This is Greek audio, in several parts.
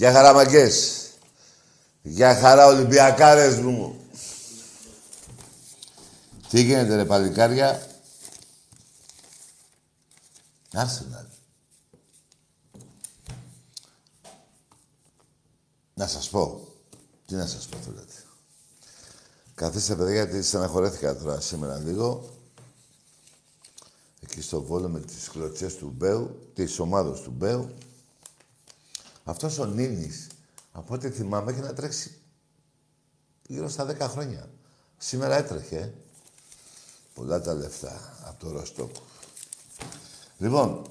Για χαραμαγκές. Για χαρά Ολυμπιακάρες μου. Τι γίνεται ρε παλικάρια; Άρσεναλ. Να σας πω. Τι να σας πω θέλετε. Καθίστε παιδιά γιατί στεναχωρέθηκα τώρα σήμερα λίγο. Εκεί στο Βόλο με τις κλωτσιές του Μπέου, της ομάδος του Μπέου. Αυτός ο Νίνης, από ό,τι θυμάμαι, έχει να τρέξει γύρω στα 10 χρόνια. Σήμερα έτρεχε. Ε. Πολλά τα λεφτά από το Ροστόκ. Λοιπόν,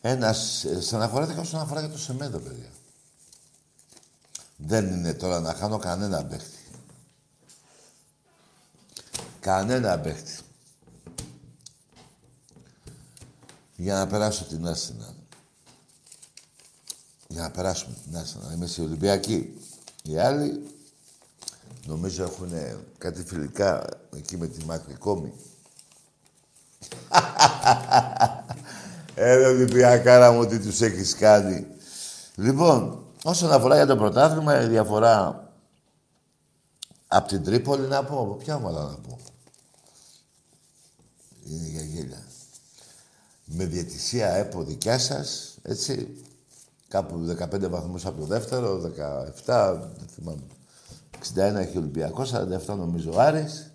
ένας ε, στεναχωρέθηκα όσον αφορά για το Σεμέδο, παιδιά. Δεν είναι τώρα να χάνω κανένα παίχτη. Κανένα παίχτη. Για να περάσω την Άσυνα. Για να περάσουμε την Άσυνα. Είμαι σε Ολυμπιακή. Οι άλλοι νομίζω έχουν κάτι φιλικά εκεί με τη Μάκρη Κόμη. Ε, Ολυμπιακάρα μου, τι τους έχεις κάνει. Λοιπόν, όσον αφορά για το πρωτάθλημα, η διαφορά από την Τρίπολη να πω, ποια ομάδα να πω. Είναι για γέλια. Με διαιτησία ΕΠΟ δικιά σας, έτσι, κάπου 15 βαθμούς από το δεύτερο, 17, δεν θυμάμαι. 61 έχει Ολυμπιακός, 47 νομίζω ο Άρης.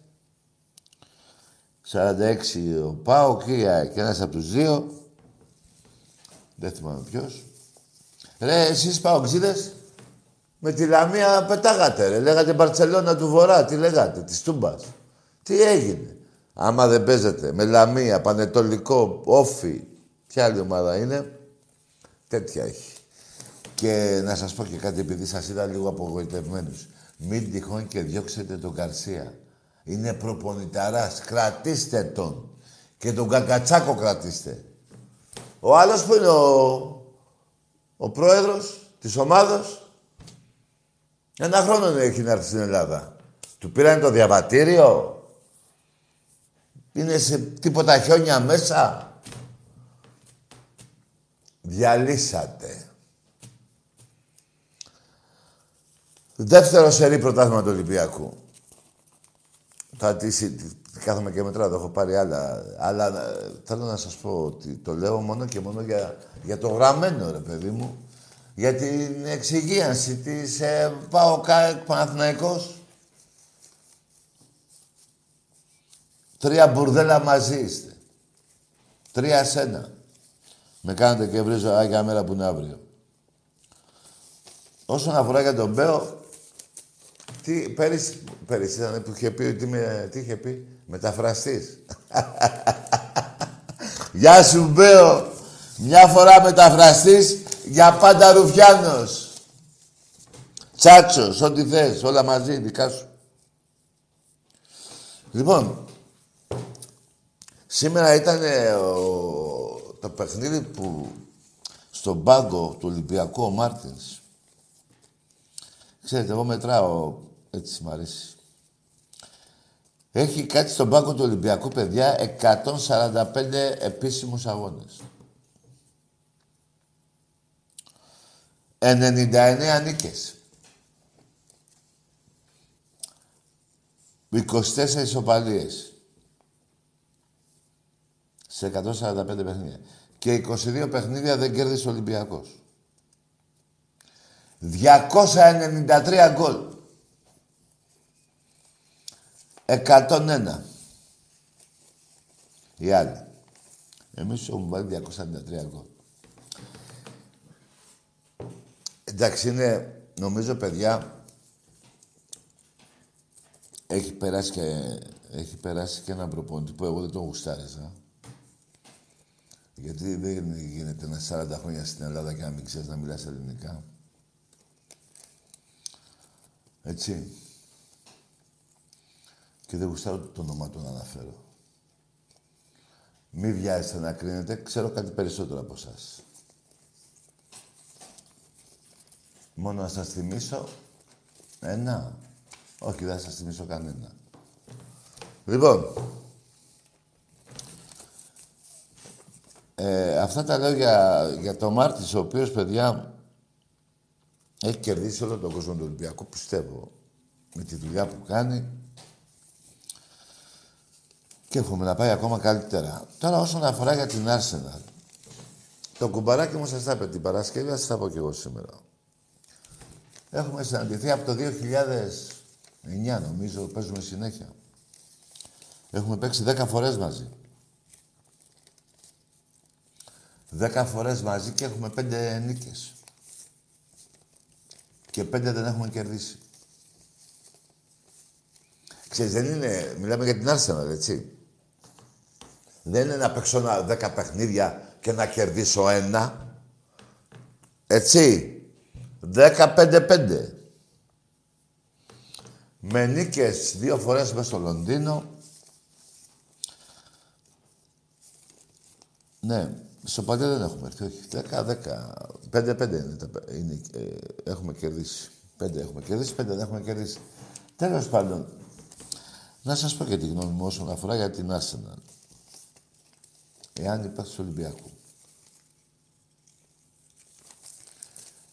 46 ο Πάο και ένας από τους δύο. Δεν θυμάμαι ποιος. Ρε, εσείς Παοξίδες, με τη Λαμία πετάγατε, ρε. Λέγατε Μπαρτσελώνα του Βορρά, τι λέγατε, της Τούμπας. Τι έγινε. Άμα δεν παίζετε με Λαμία, Πανετολικό, Όφι, ποια άλλη ομάδα είναι, τέτοια έχει. Και να σας πω και κάτι, επειδή σας είδα λίγο απογοητευμένους. Μην τυχόν και διώξετε τον Καρσία. Είναι προπονηταράς. Κρατήστε τον. Και τον Κακατσάκο κρατήστε. Ο άλλος που είναι ο, ο πρόεδρος της ομάδος. Ένα χρόνο έχει να έρθει στην Ελλάδα. Του πήραν το διαβατήριο. Είναι σε τίποτα χιόνια μέσα. Διαλύσατε. Δεύτερο σερή πρωτάθλημα του Ολυμπιακού. Θα τη, κάθομαι και μετράω, το έχω πάρει άλλα. Αλλά ε, θέλω να σας πω ότι το λέω μόνο και μόνο για, για το γραμμένο, ρε παιδί μου. Για την εξυγίανση της ε, πάω Παναθηναϊκός. Τρία μπουρδέλα μαζί είστε. Τρία σένα. Με κάνετε και βρίζω άγια μέρα που είναι αύριο. Όσον αφορά για τον Μπέο, τι, πέρυσι, πέρυσι ήταν που είχε πει ότι είμαι, τι είχε πει, μεταφραστής. Γεια σου Μπέο, μια φορά μεταφραστής, για πάντα Ρουφιάνος. Τσάτσος, ό,τι θες, όλα μαζί, δικά σου. Λοιπόν, σήμερα ήταν το παιχνίδι που στον πάγκο του Ολυμπιακού ο Μάρτινς. Ξέρετε, εγώ μετράω έτσι μ' αρέσει. Έχει κάτι στον πάγκο του Ολυμπιακού, παιδιά, 145 επίσημους αγώνες. 99 νίκες. 24 ισοπαλίες. Σε 145 παιχνίδια. Και 22 παιχνίδια δεν κέρδισε ο Ολυμπιακός. 293 γκολ. 101. Οι άλλοι. Εμείς έχουμε βάλει 293 γκολ. Εντάξει, είναι, νομίζω, παιδιά, έχει περάσει και, έχει περάσει και ένα προπονητή που εγώ δεν τον γουστάριζα. Γιατί δεν γίνεται να 40 χρόνια στην Ελλάδα και να μην ξέρεις να μιλάς ελληνικά. Έτσι. Και δεν γουστάρω το όνομα του να αναφέρω. Μη βιάζεστε να κρίνετε, ξέρω κάτι περισσότερο από εσά. Μόνο να σας θυμίσω ένα. Όχι, δεν θα σας θυμίσω κανένα. Λοιπόν, Ε, αυτά τα λέω για, για το Μάρτης, ο οποίος, παιδιά, έχει κερδίσει όλο τον κόσμο του Ολυμπιακού, πιστεύω, με τη δουλειά που κάνει. Και εύχομαι να πάει ακόμα καλύτερα. Τώρα, όσον αφορά για την Arsenal, το κουμπαράκι μου σας τα είπε την Παρασκευή, σας τα πω κι εγώ σήμερα. Έχουμε συναντηθεί από το 2009, νομίζω, παίζουμε συνέχεια. Έχουμε παίξει 10 φορές μαζί. 10 φορές μαζί και έχουμε 5 νίκες. Και 5 δεν έχουμε κερδίσει. Ξέρεις, δεν είναι... Μιλάμε για την Arsenal, έτσι. Δεν είναι να παίξω 10 παιχνίδια και να κερδίσω ένα. Έτσι. 15-5. Με νίκες δύο φορές μέσα στο Λονδίνο. Ναι, στο παλιό δεν έχουμε έρθει, όχι. 10-10. 5-5 είναι, είναι ε, έχουμε κερδίσει. 5 έχουμε κερδίσει, 5 δεν έχουμε κερδίσει. Τέλος πάντων, να σας πω και τη γνώμη μου όσον αφορά για την Arsenal. Εάν υπάρχει στο Ολυμπιακό.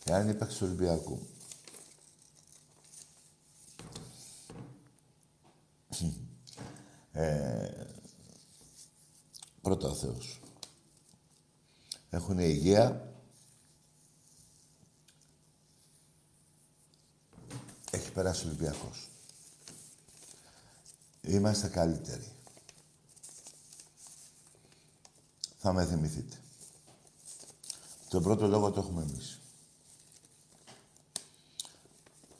Εάν υπάρχει στο Ολυμπιακό. Ε, πρώτα ο Θεός. Έχουν υγεία. Έχει περάσει ο Ολυμπιακός. Είμαστε καλύτεροι. Θα με θυμηθείτε. Τον πρώτο λόγο το έχουμε εμείς.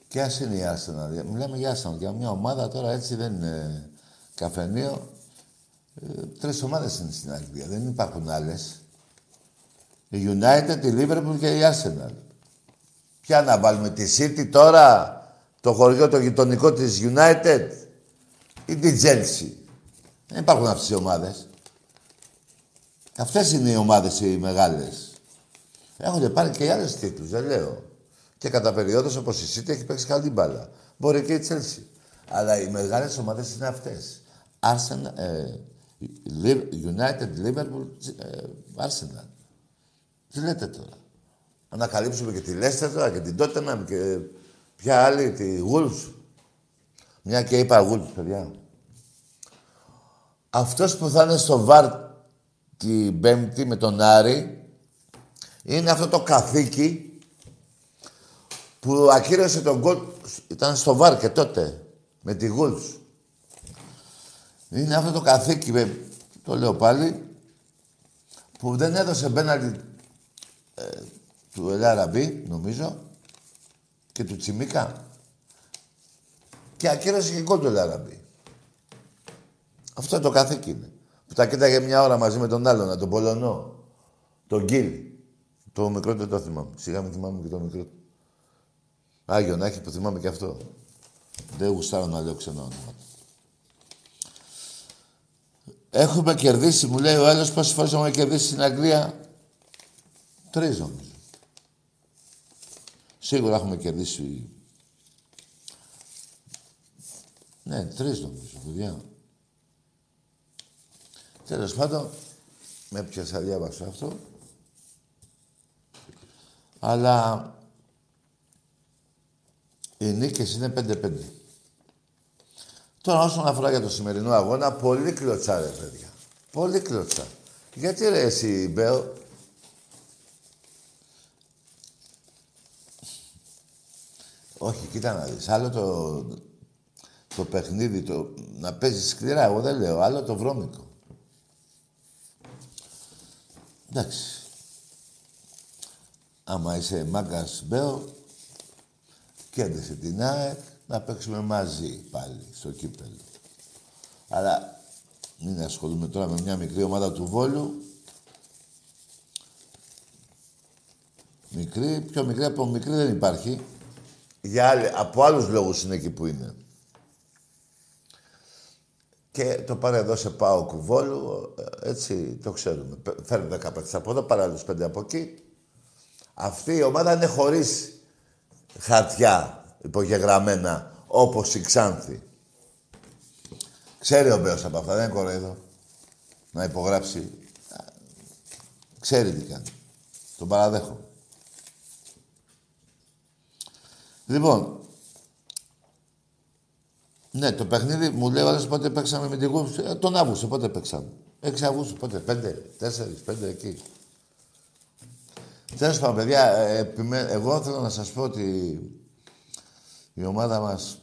Και ας είναι η Άστονα. Μιλάμε για Άστονα. Για μια ομάδα τώρα έτσι δεν είναι καφενείο. Ε, τρεις ομάδες είναι στην Αγγλία. Δεν υπάρχουν άλλες. Η United, η Liverpool και η Arsenal. Ποια να βάλουμε, τη City τώρα, το χωριό το γειτονικό της United ή τη Chelsea. Δεν υπάρχουν αυτές οι ομάδες. Αυτές είναι οι ομάδες οι μεγάλες. Έχουν πάρει και οι άλλες τίτλους, δεν λέω. Και κατά περιόδους όπως η City έχει παίξει καλή μπάλα. Μπορεί και η Chelsea. Αλλά οι μεγάλες ομάδες είναι αυτές. Arsenal, ε, United, Liverpool, ε, Arsenal. Τι λέτε τώρα; Ανακαλύψουμε και τη Λέστερ τώρα και την Tottenham και ποια άλλη, τη Wolves. Μια και είπα Wolves, παιδιά. Αυτός που θα είναι στο ΒΑΡ την Πέμπτη με τον Άρη είναι αυτό το καθήκη που ακύρωσε τον γκολ. Ήταν στο ΒΑΡ και τότε με τη Wolves. Είναι αυτό το καθήκη, το λέω πάλι, που δεν έδωσε μπέναλτι ε, του Ελάραμπη, νομίζω, και του Τσιμίκα. Και ακύρωσε και γκολ του Ελάραμπη. Αυτό το καθήκη είναι. Που τα κοίταγε μια ώρα μαζί με τον άλλον, τον Πολωνό. Τον Γκίλ. Το μικρό δεν το θυμάμαι. Σιγά μην θυμάμαι και το μικρό. Άγιο να έχει που θυμάμαι και αυτό. Δεν γουστάρω να λέω ξένα όνομα. Έχουμε κερδίσει, μου λέει ο άλλος, πόσες φορές έχουμε κερδίσει στην Αγγλία; Τρεις νομίζω. Σίγουρα έχουμε κερδίσει... Ναι, τρεις νομίζω, παιδιά. Τέλος πάντων, με πιάσα διάβασα αυτό. Αλλά οι νίκες είναι 5-5. Τώρα όσον αφορά για το σημερινό αγώνα, πολύ κλωτσά ρε παιδιά. Πολύ κλωτσά. Γιατί ρε εσύ Μπέο, Όχι, κοίτα να δεις. Άλλο το, το παιχνίδι, το, να παίζεις σκληρά, εγώ δεν λέω. Άλλο το βρώμικο. Εντάξει. Άμα είσαι μάγκας Μπέο, κέντρεσε την ΑΕΚ, να παίξουμε μαζί πάλι στο κύπελο. Αλλά μην ασχολούμαι τώρα με μια μικρή ομάδα του Βόλου. Μικρή, πιο μικρή από μικρή δεν υπάρχει. Για άλλη, από άλλους λόγους είναι εκεί που είναι. Και το πάρε εδώ σε πάω κουβόλου, έτσι το ξέρουμε. Φέρνει 10 παίκτες από εδώ, παρά άλλους 5 από εκεί. Αυτή η ομάδα είναι χωρίς χαρτιά υπογεγραμμένα, όπως η Ξάνθη. Ξέρει ο Μπέος από αυτά, δεν είναι κοροϊδό. Να υπογράψει. Ξέρει τι κάνει. Τον παραδέχομαι. Λοιπόν, ναι, το παιχνίδι μου λέει όλες πότε παίξαμε με την Γούλφ. Ε, τον Αύγουστο πότε παίξαμε. 6 Αυγούστου πότε, 5, 4, 5 εκεί. Τέλος πάντων, παιδιά, ε, εγώ θέλω να σας πω ότι η ομάδα μας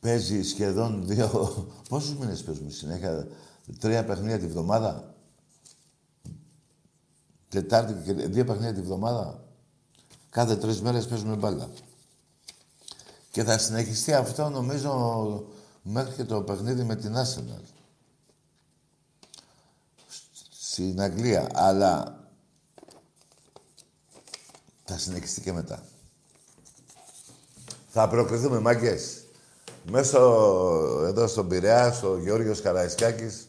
παίζει σχεδόν δύο... Πόσους μήνες παίζουμε συνέχεια, τρία παιχνίδια τη βδομάδα; Τετάρτη και δύο παιχνίδια τη βδομάδα; Κάθε τρεις μέρες παίζουμε μπάλα. Και θα συνεχιστεί αυτό νομίζω μέχρι και το παιχνίδι με την Arsenal. Στην Αγγλία. Αλλά θα συνεχιστεί και μετά. Θα προκριθούμε, μάγκες. Μέσα εδώ στον Πειραιά, στο Γεώργιος Καραϊσκάκης,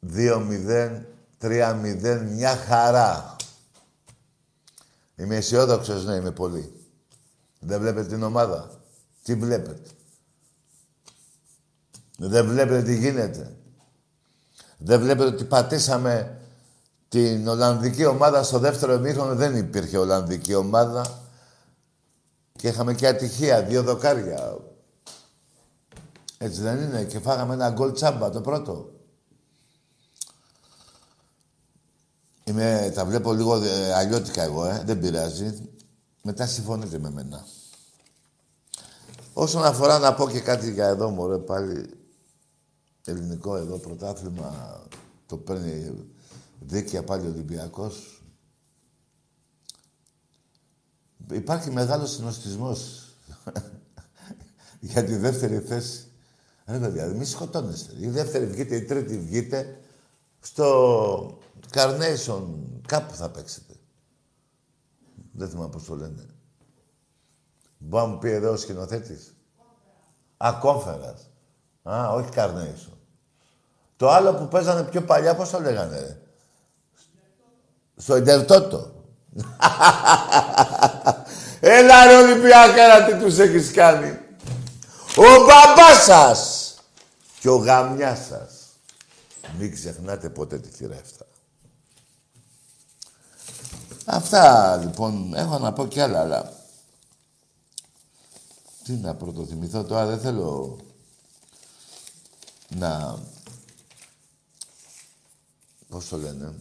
2-0, 3-0, μια χαρά. Είμαι αισιόδοξος, ναι, είμαι πολύ. Δεν βλέπετε την ομάδα. Τι βλέπετε. Δεν βλέπετε τι γίνεται. Δεν βλέπετε ότι πατήσαμε την Ολλανδική ομάδα στο δεύτερο εμίχρονο. Δεν υπήρχε Ολλανδική ομάδα. Και είχαμε και ατυχία, δύο δοκάρια. Έτσι δεν είναι. Και φάγαμε ένα γκολ τσάμπα το πρώτο. Είμαι, τα βλέπω λίγο ε, αλλιώτικα εγώ, ε. δεν πειράζει. Μετά συμφωνείτε με μένα. Όσον αφορά να πω και κάτι για εδώ, μωρέ, πάλι ελληνικό εδώ πρωτάθλημα το παίρνει δίκαια πάλι ο Ολυμπιακός. Υπάρχει μεγάλος συνοστισμός για τη δεύτερη θέση. Ρε παιδιά, μη σκοτώνεστε. Η δεύτερη βγείτε, η τρίτη βγείτε. Στο Carnation κάπου θα παίξετε. Δεν θυμάμαι πώς το λένε. Μπορεί να μου πει εδώ ο σκηνοθέτης. Α, conference. Α, όχι Carnation. Το άλλο που παίζανε πιο παλιά, πώς το λέγανε, ρε; Στο Ιντερτότο. Έλα ρε Ολυμπιακάρα, τι τους έχεις κάνει. Ο μπαμπάς σας και ο γαμιάς σας. Μην ξεχνάτε ποτέ τη θύρα αυτά. Αυτά λοιπόν έχω να πω κι άλλα, αλλά τι να πρωτοθυμηθώ τώρα, δεν θέλω να... Πώς το λένε;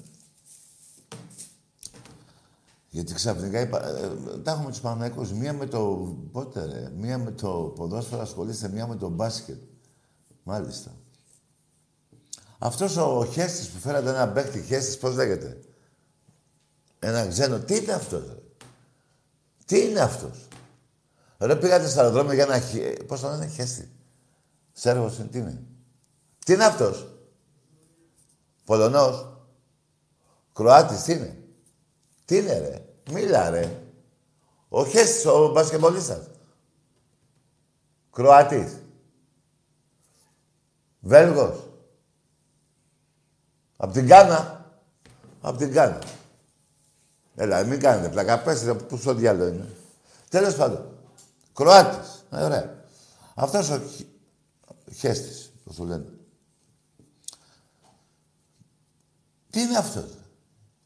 Γιατί ξαφνικά είπα, ε, τα έχουμε τους Παναγικούς. Μία με το... Πότε ρε. Μία με το ποδόσφαιρο ασχολείστε, μία με το μπάσκετ. Μάλιστα. Αυτός ο Χέστης που φέρατε ένα παίκτη, Χέστης πώς λέγεται; Ένα ξένο. Τι είναι αυτός, ρε; Τι είναι αυτός; Ρε πήγατε στο αεροδρόμιο για να... Πώς το λένε, χέστη. Σέρβος είναι, τι είναι; Τι είναι αυτός; Πολωνός. Κροάτης, τι είναι; Τι είναι, ρε; Μίλα, ρε. Ο Χέστης, ο μπασκεμπολίστας. Κροατής. Βέλγος. Απ' την Κάνα. Απ' την Κάνα. Έλα, μην κάνετε πλάκα. Πέστε, πού στο διάλογο είναι. Τέλος πάντων. Κροάτης. Ε, ωραία. Αυτός ο Χέστης, πώς το λένε. Τι είναι αυτός,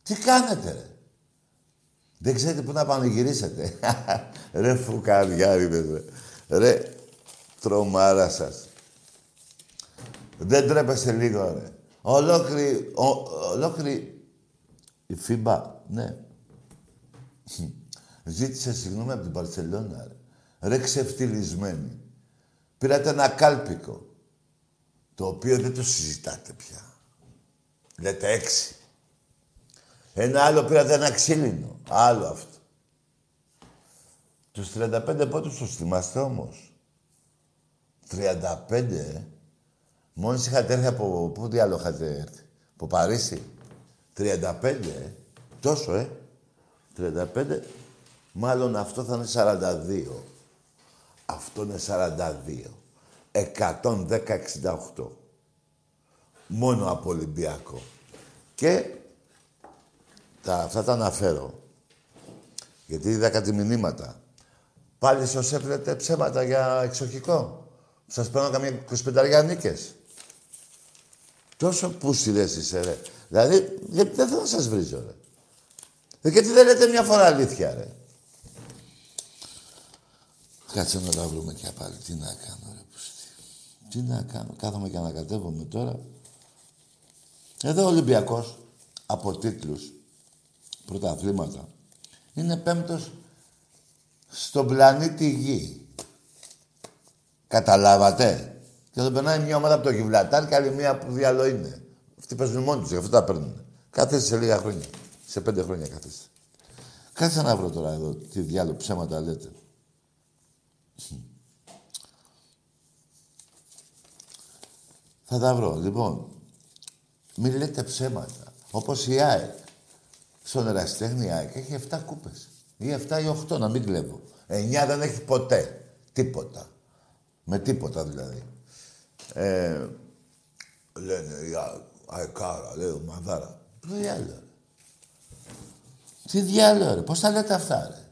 Τι κάνετε, ρε; Δεν ξέρετε πού να πανηγυρίσετε. ρε φουκαριάριδες, ρε. Ρε, τρομάρα σας. Δεν τρέπεστε λίγο, ρε. Ολόκληρη, ο, ολόκληρη η Φίμπα, ναι. Ζήτησε συγγνώμη από την Παρσελώνα, ρε ρε ξεφτυλισμένοι. Πήρατε ένα κάλπικο, το οποίο δεν το συζητάτε πια. Λέτε έξι. Ένα άλλο πήρατε ένα ξύλινο. Άλλο αυτό. Τους 35 πότε τους θυμάστε όμως; 35, ε. Μόλις είχατε έρθει από... Πού τι άλλο είχατε έρθει. Από Παρίσι; 35, ε. Τόσο, ε. 35. Μάλλον αυτό θα είναι 42. Αυτό είναι 42. 110-68. Μόνο από Ολυμπιακό. Και τα, αυτά τα αναφέρω. Γιατί είδα κάτι μηνύματα. Πάλι σας έπρεπε ψέματα για εξοχικό. Σας παίρνω καμία 25 νίκες. Τόσο πούσιδες είσαι, ρε. Δηλαδή, γιατί δεν θέλω να σας βρίζω, ρε. Ε, γιατί δεν λέτε μια φορά αλήθεια, ρε. Κάτσε να τα βρούμε και πάλι. Τι να κάνω, ρε πούστη. Τι να κάνω. Κάθομαι και ανακατεύομαι τώρα. Εδώ ο Ολυμπιακός, από τίτλους, πρωταθλήματα, είναι πέμπτος στον πλανήτη Γη. Καταλάβατε; Και εδώ περνάει μια ομάδα από το Γιβλατάρ και άλλη μια που διάλογο είναι. Αυτοί παίζουν μόνοι τους, γι' αυτό τα παίρνουν. Κάθεστε σε λίγα χρόνια. Σε πέντε χρόνια κάθεστε. Κάτσε να βρω τώρα εδώ τι διάλογο ψέματα λέτε. Θα τα βρω. Λοιπόν, μην λέτε ψέματα. Όπως η ΑΕΚ. Στον ερασιτέχνη η ΑΕΚ έχει 7 κούπες. Ή 7 ή 8, να μην κλέβω. 9 δεν έχει ποτέ. Τίποτα. Με τίποτα δηλαδή. Ε, λένε η αεκάρα, λέει ο Μαδάρα. Τι διάλογο, ρε. Τι διάλογο, ρε. Πώς τα λέτε αυτά, ρε.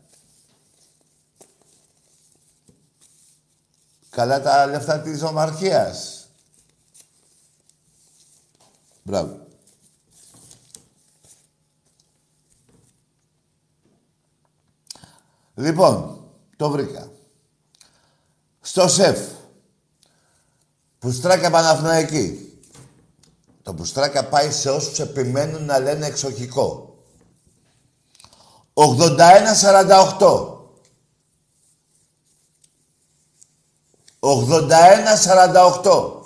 Καλά τα λεφτά της ομαρχίας. Μπράβο. Λοιπόν, το βρήκα. Στο ΣΕΦ. Πουστράκα Παναθηναϊκή. Το Πουστράκα πάει σε όσους επιμένουν να λένε εξοχικό. 81-48. 81-48.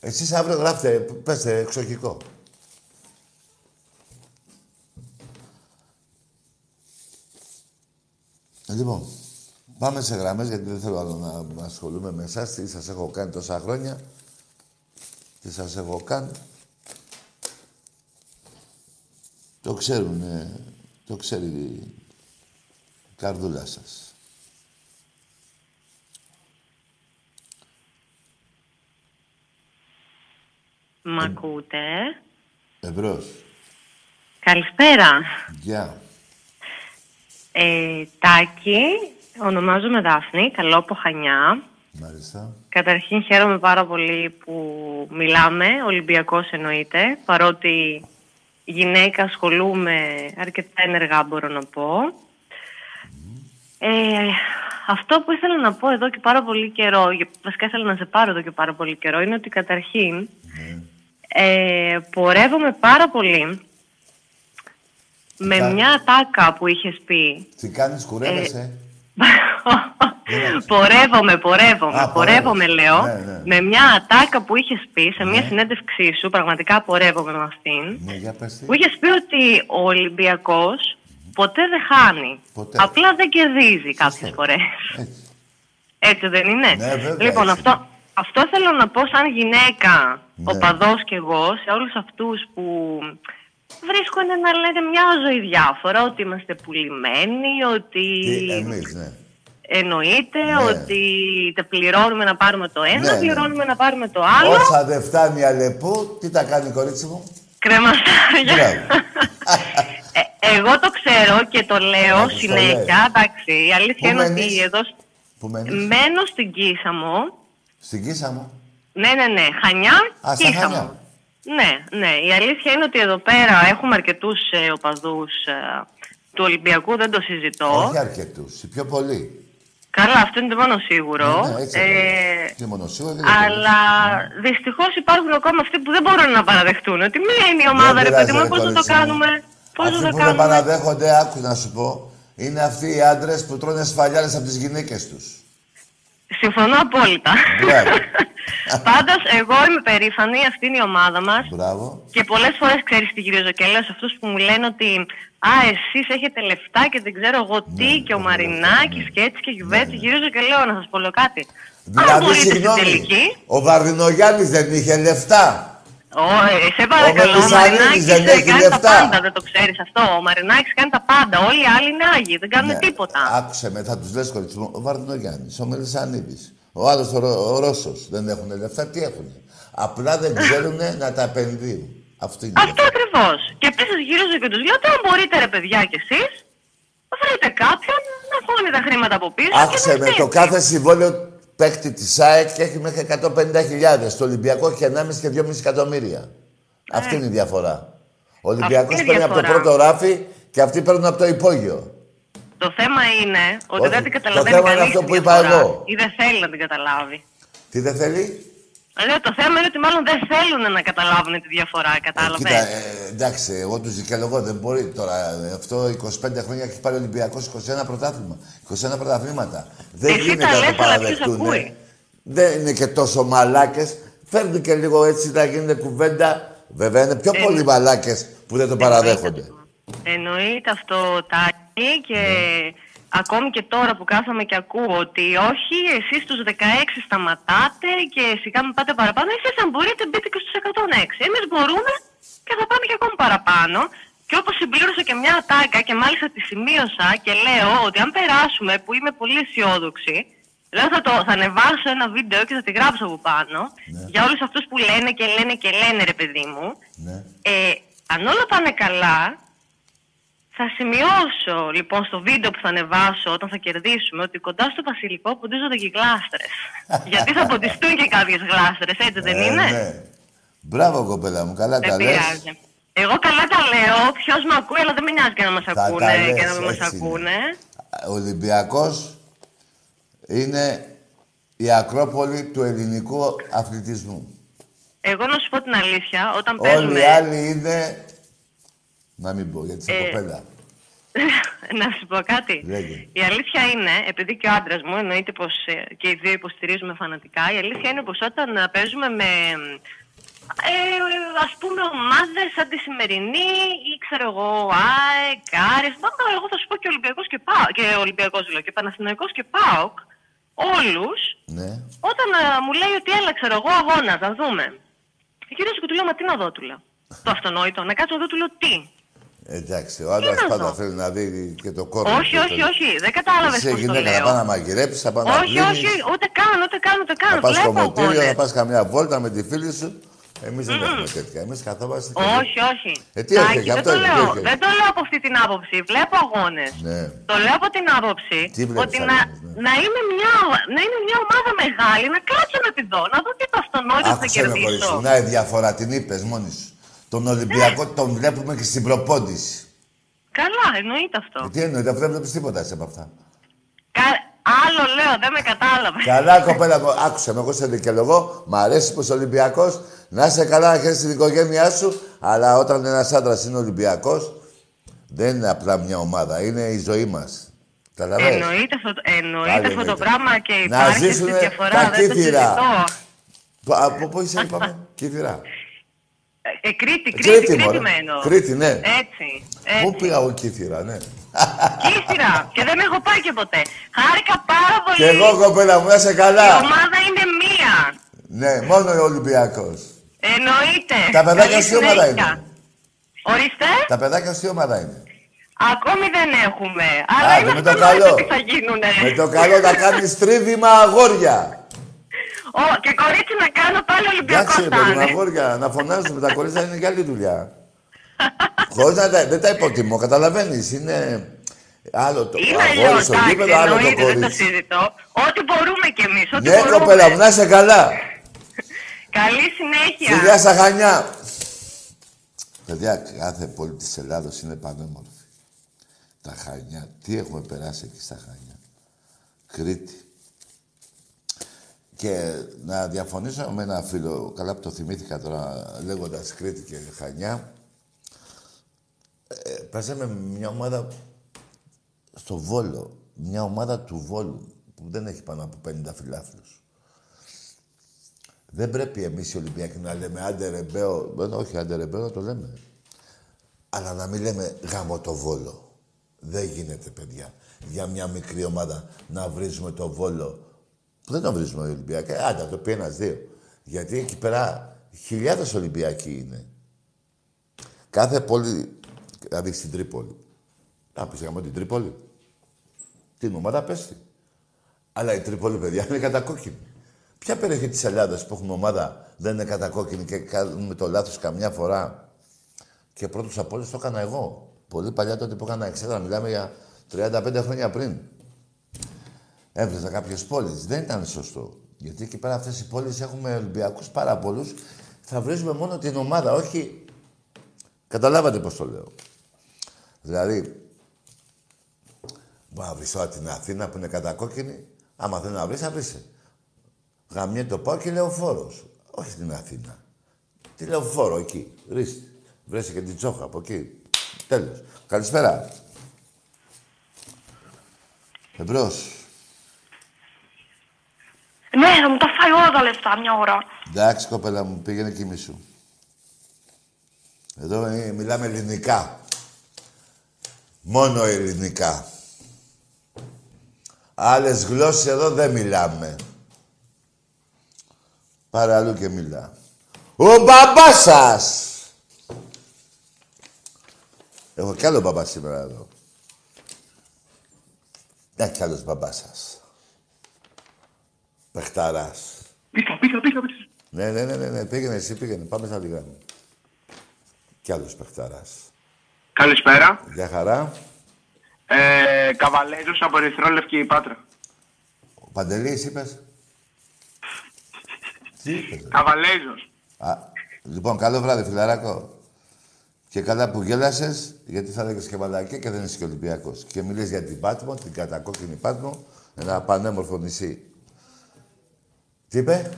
Εσείς αύριο γράφτε, πέστε εξοχικό. Λοιπόν, πάμε σε γραμμές γιατί δεν θέλω άλλο να ασχολούμαι με εσάς. Τι σας έχω κάνει τόσα χρόνια. Τι σας έχω κάνει. Το ξέρουν, το ξέρει η καρδούλα σας. Μ' ακούτε; Εμπρός. Καλησπέρα. Γεια. Ε, Τάκη, ονομάζομαι Δάφνη, καλώ από Χανιά. Μάλιστα. Καταρχήν χαίρομαι πάρα πολύ που μιλάμε, Ολυμπιακός εννοείται, παρότι γυναίκα ασχολούμαι αρκετά ενεργά μπορώ να πω. Ε, αυτό που ήθελα να πω εδώ και πάρα πολύ καιρό, βασικά ήθελα να σε πάρω εδώ και πάρα πολύ καιρό, είναι ότι καταρχήν Ναι. Ε, πορεύομαι πάρα πολύ με Κα- μια ατάκα που είχες πει. Τι κάνεις, κουρεύεσαι; πορεύομαι, πορεύομαι, Α, πορεύομαι πορεύεσαι. λέω, Ναι, ναι. με μια ατάκα που είχες πει σε μια Ναι. συνέντευξή σου, πραγματικά πορεύομαι με αυτήν, Ναι, για πες τι. που είχες πει ότι ο Ολυμπιακός ποτέ δεν χάνει, Ποτέ. απλά δεν κερδίζει κάποιες Σωστό. φορές. Έτσι. Έτσι δεν είναι; Ναι, βέβαια, λοιπόν, έτσι αυτό, αυτό θέλω να πω σαν γυναίκα, Ναι. οπαδός κι εγώ, σε όλους αυτούς που βρίσκουν να λένε μια ζωή διάφορα, ότι είμαστε πουλημένοι, ότι Τι, εμείς, ναι. εννοείται, Ναι. ότι τα πληρώνουμε να πάρουμε το ένα, Ναι, ναι. πληρώνουμε να πάρουμε το άλλο. Όσα δεν φτάνει η Αλεπού, τι τα κάνει κορίτσι μου; Κρεμαστάρια. Μπράβο. Ε, εγώ το ξέρω και το λέω Ναι, το συνέχεια. λέει. Εντάξει, η αλήθεια Πού είναι μένεις; ότι εδώ Που μένεις; μένω στην Κίσα μου. Στην Κίσα μου. Ναι, ναι, ναι. Χανιά, Α, στα Κίσα Χανιά. μου. Ναι, ναι. Η αλήθεια είναι ότι εδώ πέρα έχουμε αρκετούς ε, οπαδούς ε, του Ολυμπιακού, δεν το συζητώ. Όχι αρκετούς, οι πιο πολλοί. Καλά, αυτό είναι το μόνο σίγουρο. Ναι, ναι, έτσι Ε, ε, Και μόνο σίγουρα δεν είναι αλλά δυστυχώς υπάρχουν ακόμα αυτοί που δεν μπορούν να παραδεχτούν ότι μένει η ομάδα, ρε πειράζει, παιδί μου, ρε πώς θα το κορίτσι μου. κάνουμε. Πώς Αυτοί θα το που δεν κάνουμε. παραδέχονται, άκου να σου πω, είναι αυτοί οι άντρες που τρώνε σφαλιάρες από τις γυναίκες τους. Συμφωνώ απόλυτα. Μπράβο. Πάντως, εγώ είμαι περήφανη, αυτή είναι η ομάδα μας. Μπράβο. Και πολλές φορές ξέρεις τι γυρίζω και λέω σε αυτούς που μου λένε ότι Α, εσείς έχετε λεφτά και δεν ξέρω εγώ τι, Ναι, και ο ναι, Μαρινάκης ναι. και έτσι και γιουβέτσι. Γυρίζω και λέω να σας πω λέω κάτι. Αν Δηλαδή, μπορείτε στην συγγνώμη, τελική. ο Βαρδινογιάννης δεν είχε λεφτά. Ω, ε, σε παρακαλώ, ο Μελισσανίδης Μαρινάκης δεν ε, έχει κάνει λεφτά. τα πάντα, δεν το ξέρεις αυτό. Ο Μαρινάκης κάνει τα πάντα. Όλοι οι άλλοι είναι άγιοι, δεν κάνουν Ναι, τίποτα. Άκουσε με, θα τους λες κορίτσι μου, ο Βαρδινογιάννης, ο Μελισσανίδης, ο άλλος ο, Ρο- ο Ρώσος δεν έχουν λεφτά, τι έχουν. Απλά δεν ξέρουν να τα επενδύουν. Αυτό είναι. Αυτό ακριβώς. Και επίσης γυρίζω και τους λέω ότι αν μπορείτε ρε παιδιά κι εσείς, βρείτε κάποιον να χώνει τα χρήματα από πίσω. Άκουσε και να με, το φτιάξει. κάθε συμβόλαιο παίκτη της ΑΕΚ και έχει μέχρι 150.000. Το Ολυμπιακό έχει 1,5 και 2,5 εκατομμύρια. Αυτή είναι η διαφορά. Ο Ολυμπιακός παίρνει από το πρώτο ράφι και αυτοί παίρνουν από το υπόγειο. Το θέμα είναι ότι Όχι. δεν την Το καταλαβαίνει θέμα είναι κανείς αυτό τη που είπα διαφορά. εγώ. Ή δεν θέλει να την καταλάβει. Τι δεν θέλει; Λέω, το θέμα είναι ότι μάλλον δεν θέλουν να καταλάβουν τη διαφορά, κατάλαβες; Κοίτα, ε, εντάξει, εγώ τους δικαιολογώ. Δεν μπορεί τώρα. ε, Αυτό 25 χρόνια έχει πάρει ο Ολυμπιακό 21 πρωτάθλημα. 21 πρωταθλήματα. Δεν Εσύ γίνεται τα να λες, το αλλά ποιος παραδεχτούν. ακούει; Δεν είναι και τόσο μαλάκες. Φέρνουν και λίγο έτσι να γίνεται κουβέντα. Βέβαια είναι πιο Ε, πολλοί μαλάκες που δεν το παραδέχονται. Εννοείται αυτό, Τάκη, και Ναι. Ακόμη και τώρα που κάθομαι και ακούω ότι όχι, εσείς τους 16 σταματάτε και σιγά μην πάτε παραπάνω, εσείς αν μπορείτε μπείτε και στους 106. Εμείς μπορούμε και θα πάμε και ακόμη παραπάνω. Και όπως συμπλήρωσα και μια ατάκα και μάλιστα τη σημείωσα και λέω ότι αν περάσουμε, που είμαι πολύ αισιόδοξη, λέω θα, το, θα ανεβάσω ένα βίντεο και θα τη γράψω από πάνω για όλους αυτούς που λένε και λένε και λένε ρε παιδί μου. Ναι. Ε, αν όλα πάνε καλά, θα σημειώσω λοιπόν στο βίντεο που θα ανεβάσω όταν θα κερδίσουμε ότι κοντά στο βασιλικό ποντίζονται και γλάστρες. Γιατί θα ποντιστούν και κάποιες γλάστρες, έτσι δεν Ε, είναι; ναι. Μπράβο, κοπέλα μου. Καλά Δεν τα λες. πειράζει. Εγώ καλά τα λέω, ποιος με ακούει, αλλά δεν με νοιάζει και να μας Θα τα ακούνε λες, και να μην μας έτσι είναι. ακούνε. Ο Ολυμπιακός είναι η Ακρόπολη του ελληνικού αθλητισμού. Εγώ να σου πω την αλήθεια, όταν Όλοι παίζουμε... οι άλλοι είναι... Να μην πω, γιατί είσαι Ε, κοπέλα. να σου πω κάτι. Λέγε. Η αλήθεια είναι, επειδή και ο άντρας μου εννοείται πως και οι δύο υποστηρίζουμε φανατικά, η αλήθεια είναι πως όταν ε, παίζουμε με ε, ας πούμε ομάδες σαν τη σημερινή ή ξέρω εγώ ΑΕΚ, Άρης, μα, εγώ θα σου πω και Ολυμπιακός και ΠΑΟΚ, και Ολυμπιακός λέω, και Παναθηναϊκός και ΠΑΟΚ, όλους, Ναι. όταν ε, μου λέει ότι έλα ξέρω εγώ αγώνας, θα δούμε. Και κύριος και του λέω, μα τι να δω, του λέω. Το αυτονόητο, να κάτσω εδώ του λέω τι. Εντάξει, ο άντρας να πάντα δω. θέλει να δει και το κόρνο. όχι, και όχι, το- όχι, δεν κατάλαβες Είσαι πώς το γυναίκα να λέω. πάει να μαγειρέψεις, θα πάει να Όχι, πλύνεις, όχι, ούτε καν, ούτε καν, ούτε καν. να πας στο Βλέπω μοτήριο, αγώνες. να πας καμιά βόλτα με τη φίλη σου. Εμείς δεν έχουμε τέτοια. Εμείς καθόμαστε και... Όχι, όχι. Ε, τι Τάκη, έχει, γι' δεν, αυτό το έχει, λέω, τι έχει. δεν το λέω από αυτή την άποψη. Βλέπω αγώνες. Ναι. Το λέω από την άποψη Τι βλέπεις ότι να, αγώνες, ναι. να, είναι μια, να είναι μια ομάδα μεγάλη, να κάτσω να τη δω, να δω τι το αυτονόητο θα Άκουσε με χωρίς κερδίσω. σου. Να η διαφορά, την είπες μόνη σου. Τον Ολυμπιακό τον βλέπουμε και στην προπόντηση. Καλά, εννοείται αυτό. Ε, Τι εννοείται, αφού δεν βλέπεις τίποτα εσύ από αυτά. Κα... Άλλο λέω, δεν με κατάλαβε. Καλά, κοπέλα μου, άκουσε με, εγώ σε δικαιολογώ. Μ' αρέσει που είσαι Ολυμπιακός. Να είσαι καλά, να χαίρεσαι την οικογένειά σου. Αλλά όταν ένας άντρας είναι Ολυμπιακός, δεν είναι απλά μια ομάδα, είναι η ζωή μας. Καταλαβαίνεις. Εννοείται αυτό, εννοείται Πάλι αυτό το εννοείται. πράγμα και Να υπάρχει αυτή ζήσουνε τη διαφορά. τα Δεν το κύθυρα. συζητώ. Πο- Από πού είσαι, είπαμε, Κύθυρα. Ε, Κρήτη, Κρήτη, Κρήτη, Κρήτη, μωρέ. μένω. Κρήτη, ναι. Έτσι, Πού έτσι. πήγα εγώ Κύθυρα, ναι. Κύθυρα. και δεν έχω πάει και ποτέ. Χάρηκα πάρα πολύ. Και εγώ, κοπέλα μου, να είσαι Η καλά. ομάδα είναι μία. Ναι, μόνο ο Ολυμπιακός. Εννοείται. Τα παιδάκια Καλή τι ομάδα συνέχεια. είναι; Ορίστε. Τα παιδάκια στη ομάδα είναι. Ακόμη δεν έχουμε. Αλλά Άντε, είναι με το αυτονόητο καλό. τι θα γίνουνε. Με το καλό να κάνεις τρίβημα αγόρια. Ω, και κορίτσι να κάνω πάλι Ολυμπιακό Εντάξει, ρε θα παιδί μου, είναι. αγόρια, να φωνάζουμε. Τα κορίτσια είναι και άλλη δουλειά. Χωρίς να τα, δεν τα υποτιμώ, καταλαβαίνεις. Είναι άλλο το Είναι αγόρι αλλιώς, στο εντάξει, γήπεδο, άλλο το εννοείται, δεν το κορίτσι. συζητώ. Ό,τι μπορούμε κι εμείς, ό,τι Ναι, μπορούμε. κοπέλα μου, να είσαι καλά. Καλή συνέχεια. Φιλιά στα Χανιά. Παιδιά, κάθε πόλη της Ελλάδος είναι πανέμορφη. Τα Χανιά. Τι έχουμε περάσει εκεί στα Χανιά. Κρήτη. Και να διαφωνήσω με ένα φίλο, καλά που το θυμήθηκα τώρα λέγοντας Κρήτη και Χανιά. Ε, παίζαμε με μια ομάδα στο Βόλο. Μια ομάδα του Βόλου που δεν έχει πάνω από 50 φιλάθλους. Δεν πρέπει εμείς οι Ολυμπιακοί να λέμε άντε ρεμπέο. Ε, όχι, άντε ρεμπέο να το λέμε. Αλλά να μην λέμε γάμο το Βόλο. Δεν γίνεται, παιδιά. Για μια μικρή ομάδα να βρίζουμε το Βόλο. Που δεν τον βρίζουμε οι Ολυμπιακοί. Ε, Άντε, να το πει ένας δύο. Γιατί εκεί πέρα χιλιάδες Ολυμπιακοί είναι. Κάθε πόλη, δηλαδή στην Τρίπολη. Να πεις γάμο την Τρίπολη. Την ομάδα πέστη. Αλλά η Τρίπολη, παιδιά, είναι κατακόκκινη. Ποια περιοχή της Ελλάδας που έχουμε ομάδα δεν είναι κατακόκκινη και κάνουμε το λάθος καμιά φορά; Και πρώτος από όλου το έκανα εγώ. Πολύ παλιά τότε που έκανα εξέδρα, μιλάμε για 35 χρόνια πριν. Έβρεζα κάποιες πόλεις. Δεν ήταν σωστό. Γιατί εκεί πέρα αυτές οι πόλεις έχουμε Ολυμπιακούς πάρα πολλούς. Θα βρίζουμε μόνο την ομάδα, όχι. Καταλάβατε πώς το λέω. Δηλαδή, Μπορεί να βρεις τώρα την Αθήνα που είναι κατακόκκινη. Άμα θέλει να βρεις, θα βρεις. Γαμιέ το πάω και λεωφόρο. Όχι την Αθήνα. Τη λεωφόρο εκεί. Ρίστε. Βρέσε και την τσόχα από εκεί. Τέλος. Καλησπέρα. Εμπρός. Ναι, θα μου τα φάει όλα τα λεφτά μια ώρα. Εντάξει, κοπέλα μου, πήγαινε κοιμήσου. Εδώ ε, μιλάμε ελληνικά. Μόνο ελληνικά. Άλλες γλώσσες εδώ δεν μιλάμε. Παραλού και μιλά. Ο μπαμπάς σας! Έχω κι άλλο μπαμπά σήμερα εδώ. Δεν κι άλλος μπαμπάς σας. Πεχταράς. Πήγα, πήγα, πήγα. πήγα. Ναι, ναι, ναι, ναι, ναι, πήγαινε εσύ, πήγαινε. Πάμε στα λίγα μου. Κι άλλος παιχταράς. Καλησπέρα. Γεια χαρά. Ε, Καβαλέζος από Ερυθρόλευκη Πάτρα. Ο Παντελής είπες; Τι είπες. ρε; Καβαλέζος. Α, λοιπόν, καλό βράδυ, φιλαράκο. Και καλά που γέλασες, γιατί θα έλεγες και μαλακία και δεν είσαι και Ολυμπιακός. Και μιλείς για την Πάτμο, την κατακόκκινη Πάτμο, ένα πανέμορφο νησί. Τι είπε;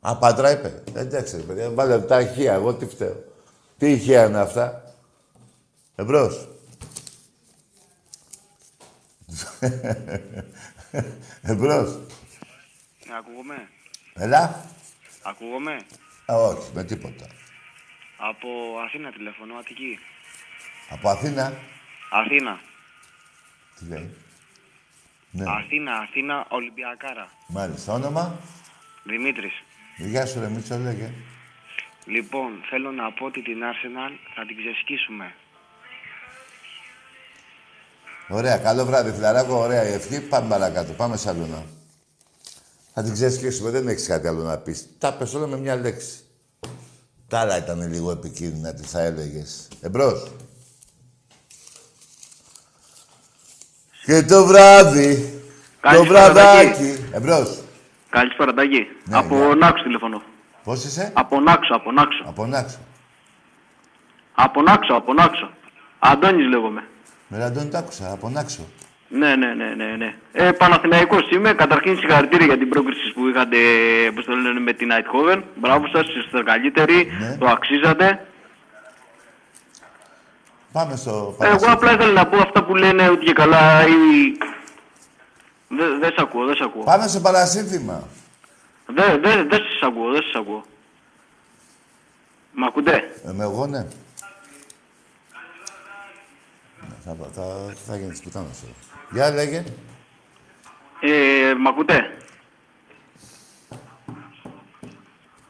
Α, Πάτρα είπε. Εντάξει, ρε παιδιά, βάλε τα ηχεία, εγώ τι φταίω. Τι ηχεία είναι αυτά; Εμπρός. Εμπρός. Ναι, ακούγομαι. Έλα. Ακούγομαι. Α, όχι, με τίποτα. Από Αθήνα τηλεφωνώ, Αττική. Από Αθήνα. Αθήνα. Τι λέει; Ναι, Αθήνα, Αθήνα, Ολυμπιακάρα. μάλιστα. Όνομα. Δημήτρης. Γεια σου, ρε Μίτσο, λέγε. Λοιπόν, θέλω να πω ότι την Arsenal θα την ξεσκίσουμε. Ωραία, καλό βράδυ, φιλαράκο. Ωραία η ευχή. Πάμε παρακάτω. Πάμε σαλούνα. Θα την ξεσκίσουμε. Δεν έχεις κάτι άλλο να πεις. Τα πες όλα με μια λέξη. Τα άλλα ήταν λίγο επικίνδυνα, τι θα έλεγες. Εμπρός. Και το βράδυ. Το Καλησπέρα, βραδάκι. Εμπρός. Καλησπέρα, Τάκη. Ναι, από γεια. Νάξο τηλεφωνώ. Πώς είσαι; Από Νάξο, από Νάξο. Από Νάξο. Από Νάξο, από Νάξο. Αντώνης λέγομαι. Με Αντώνη τ' άκουσα. Από Νάξο. Ναι, ναι, ναι, ναι. ναι. Ε, Παναθηναϊκός είμαι. Καταρχήν συγχαρητήρια για την πρόκριση που είχατε πώς το λένε, με την Eindhoven. Μπράβο σας, είστε καλύτεροι. Ναι. Το αξίζατε. Πάμε στο Ε, Εγώ Πανασύφι. απλά ήθελα να πω αυτά που λένε ότι και καλά ή... Δεν δε σ' ακούω, δεν σ' ακούω. Πάμε στο παρασύνθημα. Δεν δε, δε σας ακούω, δεν σας ακούω. Μ' ακούτε; Ε, με εγώ, ναι. Ναι, Θα, θα, θα γίνεις της πουτάνας. τώρα. Γεια, λέγε. Ε, μ' ακούτε;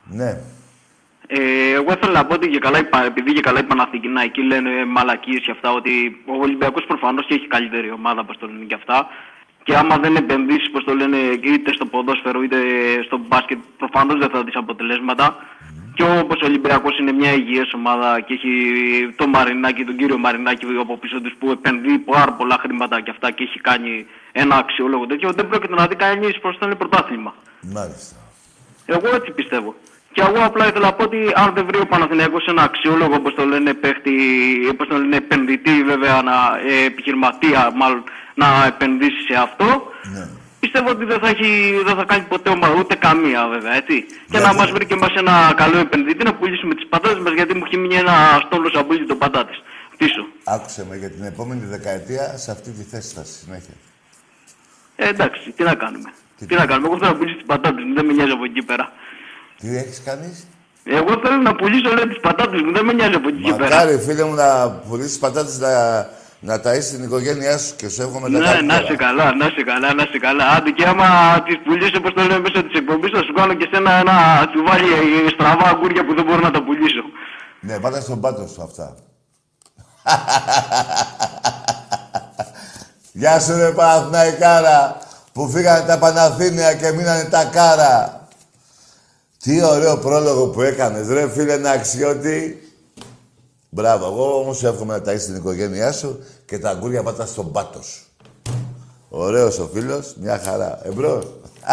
Ναι. Ε, εγώ θέλω να πω ότι και καλά, η Πα- επειδή και καλά οι Παναθηναϊκοί λένε μαλακίες και αυτά, ότι ο Ολυμπιακός προφανώς και έχει καλύτερη ομάδα, πώς το λένε και αυτά. Και άμα δεν επενδύσεις, πώς το λένε, είτε στο ποδόσφαιρο είτε στο μπάσκετ, προφανώς δεν θα δεις αποτελέσματα. Και όπως ο Ολυμπιακός είναι μια υγιής ομάδα και έχει το Μαρινάκη, τον κύριο Μαρινάκη από πίσω τους που επενδύει πάρα πολλά χρήματα και αυτά και έχει κάνει ένα αξιόλογο τέτοιο, δεν πρόκειται να δει κανείς πώς το λένε πρωτάθλημα. Μάλιστα. Εγώ έτσι πιστεύω. Και εγώ απλά ήθελα να πω ότι αν δεν βρει ο Παναθηναϊκός ένα αξιόλογο, όπως το λένε, παίχτη, όπως το λένε, επενδυτή βέβαια, να, ε, επιχειρηματία μάλλον, να επενδύσει σε αυτό, Ναι. πιστεύω ότι δεν θα, έχει, δεν θα κάνει ποτέ ομάδα, ούτε καμία βέβαια, έτσι. Και Γιατί; να μας βρει και μας ένα καλό επενδυτή να πουλήσουμε τις πατάτες μας, γιατί μου έχει μείνει ένα στόλο σαμπούλι των πατάτες πίσω. Άκουσε με για την επόμενη δεκαετία σε αυτή τη θέση θα συνέχεια. Ε, εντάξει, τι να κάνουμε. Τι Τι, να κάνουμε, εγώ θέλω να πουλήσω τις πατάτες μου, δεν με νοιάζει από εκεί πέρα. Τι έχεις κάνεις; Εγώ θέλω να πουλήσω λέει, τις πατάτες μου, δεν με νοιάζει από εκεί και πέρα. Μακάρι, φίλε μου, να πουλήσεις πατάτες να, να ταΐσεις την οικογένειά σου και σου εύχομαι τα Ναι, καλύτερα. να είσαι καλά, να είσαι καλά, να είσαι καλά. Άντε και άμα τις πουλήσω, όπως το λένε μέσα της εκπομπής, θα σου κάνω και σένα ένα τσουβάλι στραβά αγκούρια που δεν μπορώ να τα πουλήσω. Ναι, πάτα στον πάτο σου αυτά. Γεια σου ρε Παναθηναϊκάρα, που φύγανε τα Παναθήνια και μείνανε τα κάρα. Τι ωραίο πρόλογο που έκανες, ρε φίλε να αξιότι. Μπράβο, εγώ όμως σου εύχομαι να ταΐσεις την οικογένειά σου και τα αγκούρια πάτα στον πάτο σου. Ωραίος ο φίλος, μια χαρά. Εμπρός.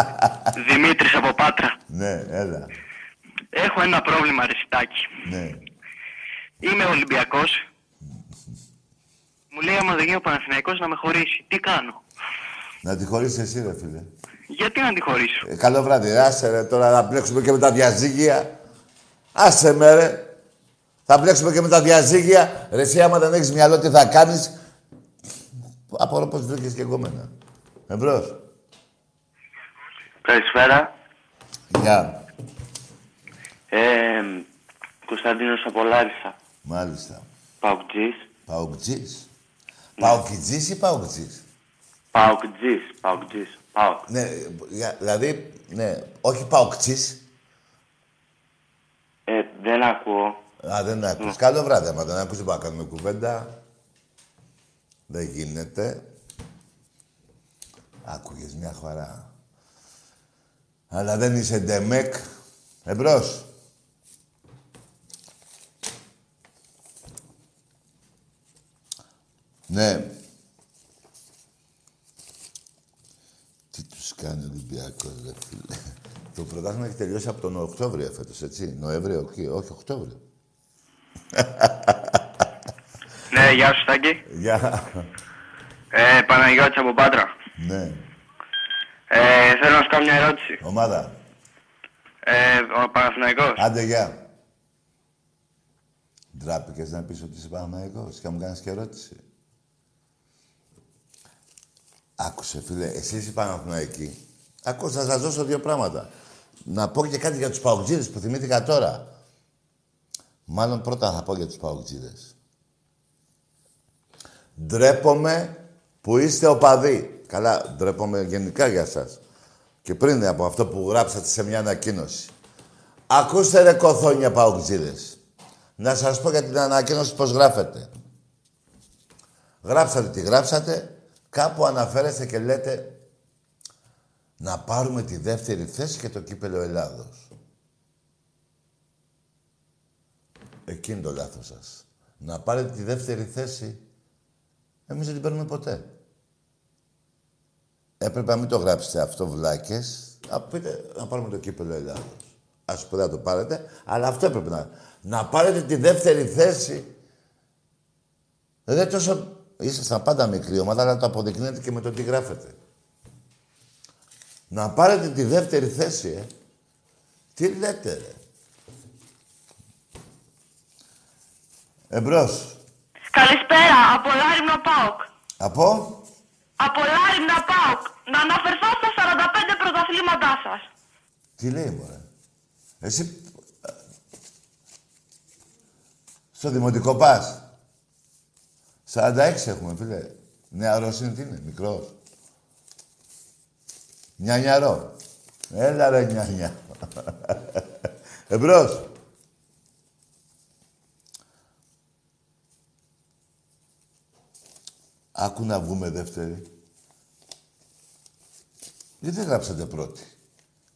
Δημήτρης από Πάτρα. ναι, έλα. Έχω ένα πρόβλημα, Ρεσιτάκη. Ναι. Είμαι Ολυμπιακός. Μου λέει άμα δεν γίνει ο Παναθηναϊκός να με χωρίσει. Τι κάνω; Να τη χωρίσεις εσύ, ρε φίλε. Γιατί να τη χωρίσω; Ε, καλό βράδυ, ρε. άσε ρε, τώρα να μπλέξουμε και με τα διαζύγια. Άσε με ρε. Θα μπλέξουμε και με τα διαζύγια. Ρε εσύ άμα δεν έχεις μυαλό τι θα κάνεις; Απορώ πως βρήκες και εγώ μένα. Εμπρός. Καλησπέρα. Γεια. Ε, Κωνσταντίνος από Λάρισα. Μάλιστα. Παουκτζής. Παουκτζής. Παουκτζής ή παουκτζής; Παουκτζής. Παουκτζής. Πάοκ. Ναι, για- δηλαδή, ναι, όχι παουκτζής. Ε, δεν ακούω. Α, δεν ακούς. Καλό βράδυ, άμα δεν ακούς, δεν μπορούμε να κάνουμε κουβέντα. Δεν γίνεται. Άκουγες μια χαρά. Αλλά δεν είσαι ντεμεκ. Εμπρός. Ναι. Τι τους κάνει ο Ολυμπιακός, ρε φίλε. Το πρωτάθλημα έχει τελειώσει από τον Οκτώβριο φέτος, έτσι. Νοέμβριο, όχι, όχι Οκτώβριο. Ναι, γεια σου Στάκη. Γεια. Ε, Παναγιώτης από Πάτρα. Ναι. Ε, θέλω να σου κάνω μια ερώτηση. Ομάδα. Ε, ο Παναθηναϊκός. Άντε, γεια. Ντράπηκες να πεις ότι είσαι Παναθηναϊκός και να μου κάνεις και ερώτηση. Άκουσε, φίλε, εσύ είσαι Παναθηναϊκή. Άκουσα, θα σας δώσω δύο πράγματα. Να πω και κάτι για τους Παουτζίδες που θυμήθηκα τώρα. Μάλλον πρώτα θα πω για τους Παουτζίδες. Ντρέπομαι που είστε οπαδοί. Καλά, ντρέπομαι γενικά για σας. Και πριν από αυτό που γράψατε σε μια ανακοίνωση. Ακούστε ρε κοθόνια παουτζίδες. Να σας πω για την ανακοίνωση πώς γράφετε. Γράψατε τι γράψατε, κάπου αναφέρεστε και λέτε να πάρουμε τη δεύτερη θέση και το κύπελο Ελλάδος. Εκείνη το λάθος σας. Να πάρετε τη δεύτερη θέση, εμείς δεν την παίρνουμε ποτέ. Έπρεπε να μην το γράψετε αυτό, βλάκες. Να πείτε να πάρουμε το κύπελο Ελλάδος. Ας πούμε να το πάρετε, αλλά αυτό έπρεπε να... Να πάρετε τη δεύτερη θέση. Δεν τόσο... Ήσασταν πάντα μικρή ομάδα, αλλά το αποδεικνύετε και με το τι γράφετε. Να πάρετε τη δεύτερη θέση, ε. Τι λέτε, ρε. Εμπρός. Καλησπέρα, από Λάριμνα ΠΑΟΚ. Από; Από Λάριμνα ΠΑΟΚ. Να αναφερθώ στα 45 πρωταθλήματά σας. Τι λέει, μωρέ. Εσύ... ε, Στο δημοτικό πας. 46 έχουμε, φίλε. Νεαρός είναι, τι είναι, μικρός. Νιανιαρό. Έλα ρε νιανιά. Εμπρός. Άκου να βγούμε δεύτερη. Γιατί δεν γράψατε πρώτη;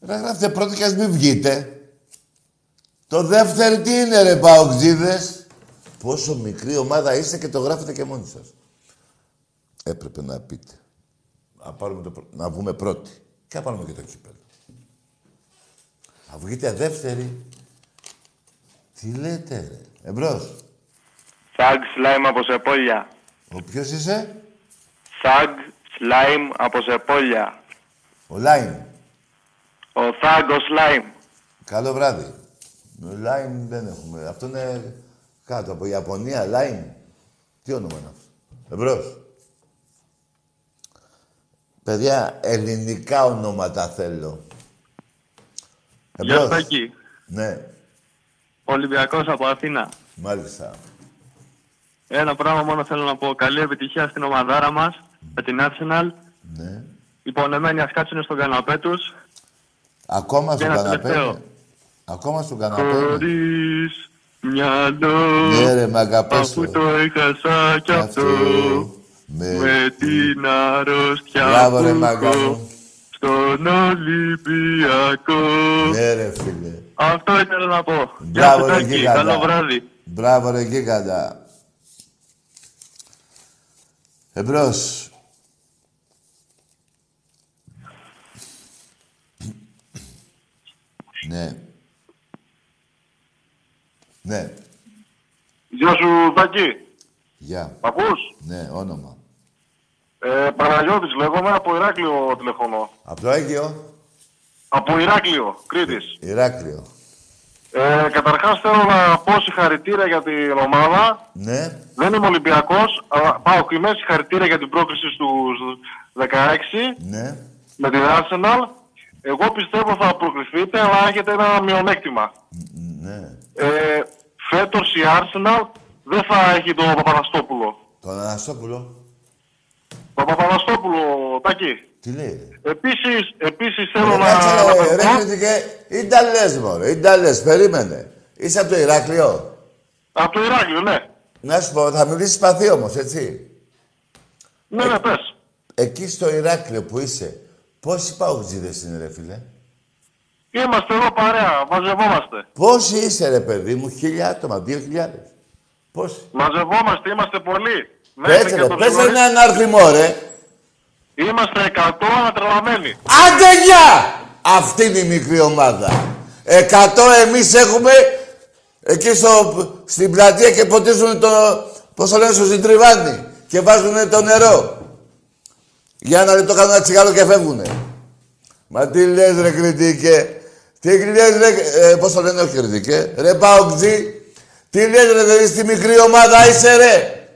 Ρε γράφτε πρώτη και ας μην βγείτε. Το δεύτερο τι είναι ρε παοξίδες; Πόσο μικρή ομάδα είστε και το γράφετε και μόνοι σας. Έπρεπε να πείτε. Να, πάρουμε το, πρω- να βγούμε πρώτη. Και να πάρουμε και το κύπελο. Να βγείτε δεύτερη. Τι λέτε ρε. Εμπρός. Σαγ Σλάιμ από Σεπόλια. Ο ποιος είσαι; Σαγ Σλάιμ από Σεπόλια. Ο Λάιν. Ο Θάγκο Σλάιμ. Καλό βράδυ. Λάιν δεν έχουμε. Αυτό είναι κάτω από Ιαπωνία. Λάιν. Τι όνομα είναι αυτό; Εμπρός. Παιδιά, ελληνικά ονόματα θέλω. Γεια Εμπρός. Στάκη. Ναι, Ολυμπιακός από Αθήνα. μάλιστα. Ένα πράγμα μόνο θέλω να πω. Καλή επιτυχία στην ομαδάρα μας, με την Arsenal. Ναι. Οι πονεμένοι ας κάτσουν στον καναπέ τους. Ακόμα Και στον ένα καναπέ. τελευταίο. είναι. Ακόμα στον καναπέ. είναι. Χωρίς μυαλό. Ναι ρε, μ' αγαπάς Αφού το. το έχασα κι αυτό. Με... Με την αρρώστια Μπράβο ρε που μάγκα έχω μου. στον Ολυμπιακό. Ναι ρε φίλε. Αυτό ήθελα να πω. Γεια Μπράβο σου ρε Τάκη, γίγαντα. καλό βράδυ. Μπράβο ρε γίγαντα. Εμπρός. ναι. Ναι. Γεια σου, Τάκη. Γεια. Ακούς; Ναι, όνομα. Ε, Παναγιώτης λέγομαι, από Ηράκλειο τηλεφώνο. Από το Αίγιο. Από Ηράκλειο, Κρήτης. Ε, Ηράκλειο. Ε, καταρχάς θέλω να πω συγχαρητήρια για την ομάδα. Ναι. Δεν είμαι Ολυμπιακός, αλλά πάω είμαι συγχαρητήρια για την πρόκριση στους 16 Ναι. με την Arsenal. Εγώ πιστεύω θα προκριθείτε, αλλά έχετε ένα μειονέκτημα. Ναι. Ε, φέτος η Arsenal δεν θα έχει τον Παπαναστόπουλο. Τον Αναστόπουλο. Τον Παπαναστόπουλο, Τάκη. Τι λέει; ρε. Επίσης, επίσης θέλω Ρε, να κάτσε, ρε, ρε, αναφερθώ... κριτικέ. Ή τα λες, μωρέ. Ή τα λες. Περίμενε. Είσαι από το Ηράκλειο; Από το Ηράκλειο, ναι. Να σου πω, θα μιλήσεις παθή όμως, έτσι. Ναι, ναι, πες. Εκεί στο Ηράκλειο που είσαι, πόσοι παουτζίδες είναι, ρε φίλε; Είμαστε εδώ παρέα, μαζευόμαστε. Πόσοι είσαι, ρε παιδί μου, χίλια άτομα, δύο χιλιάδες. Πόσοι; Μαζευόμαστε, είμαστε πολλοί. Μέχρι Πες, και ρε, το πες ψωμί. ένα ανάρθιμο, ρε. Είμαστε 100 ανατρελαμένοι. Άντε γεια! Αυτή είναι η μικρή ομάδα. Εκατό εμείς έχουμε εκεί στο, στην πλατεία και ποτίζουν το, πώς το λένε, στο συντριβάνι και βάζουν το νερό. Για ένα λεπτό κάνουν ένα τσιγάρο και φεύγουνε. Μα τι λες ρε κριτικέ. Τι λες ρε, ε, πώς το λένε όχι κριτικέ. Ρε Παοκτζή. Τι λες ρε, δηλαδή στη μικρή ομάδα είσαι ρε;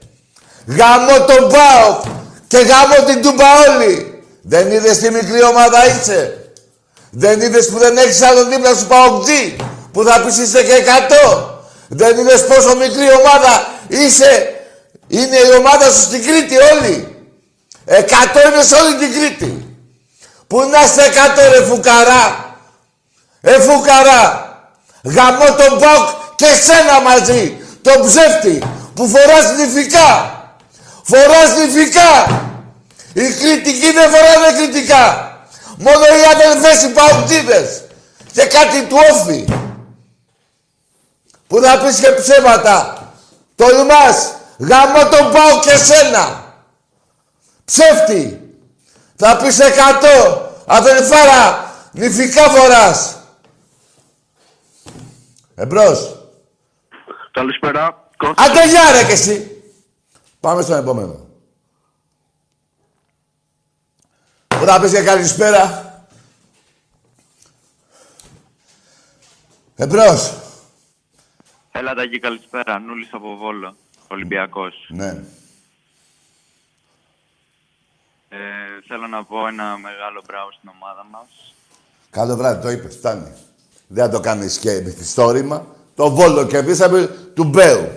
Γάμο τον Πάοκ και γάμο την Τουμπαόλη. Δεν είδες τι μικρή ομάδα είσαι. Δεν είδες που δεν έχεις άλλον δίπλα σου Παοκτζή που θα πεις είσαι και 100. Δεν είδες πόσο μικρή ομάδα είσαι. Είναι η ομάδα σου στην Κρήτη όλοι. Εκατό είναι σε όλη την Κρήτη. Πού να είστε εκατό ρε φουκαρά; Ε φουκαρά. Γαμώ τον Πάοκ και σένα μαζί. Τον ψεύτη που φοράς νηφικά. Φοράς νηφικά. Οι κριτικοί δεν φοράνε κριτικά. Μόνο οι αδελφές οι παουτίδες. Και κάτι του όφη. Που να πεις και ψέματα. Τολμάς. Γαμώ τον πάω και σένα. Ψεύτη. Θα πεις εκατό. Αδελφάρα. Νηφικά φοράς. Εμπρός. Καλησπέρα. Άντε γεια ρε κι εσύ. Πάμε στον επόμενο. Που θα πεις και καλησπέρα. Εμπρός. Έλα Τάκη, καλησπέρα. Νούλης από Βόλο, Ολυμπιακός. Ναι. Ε, θέλω να πω ένα μεγάλο μπράβο στην ομάδα μας. Καλό βράδυ, το είπες, φτάνει. Δεν θα το κάνεις και μυθιστόρημα. Το Βόλο κερδίσαμε του Μπέου.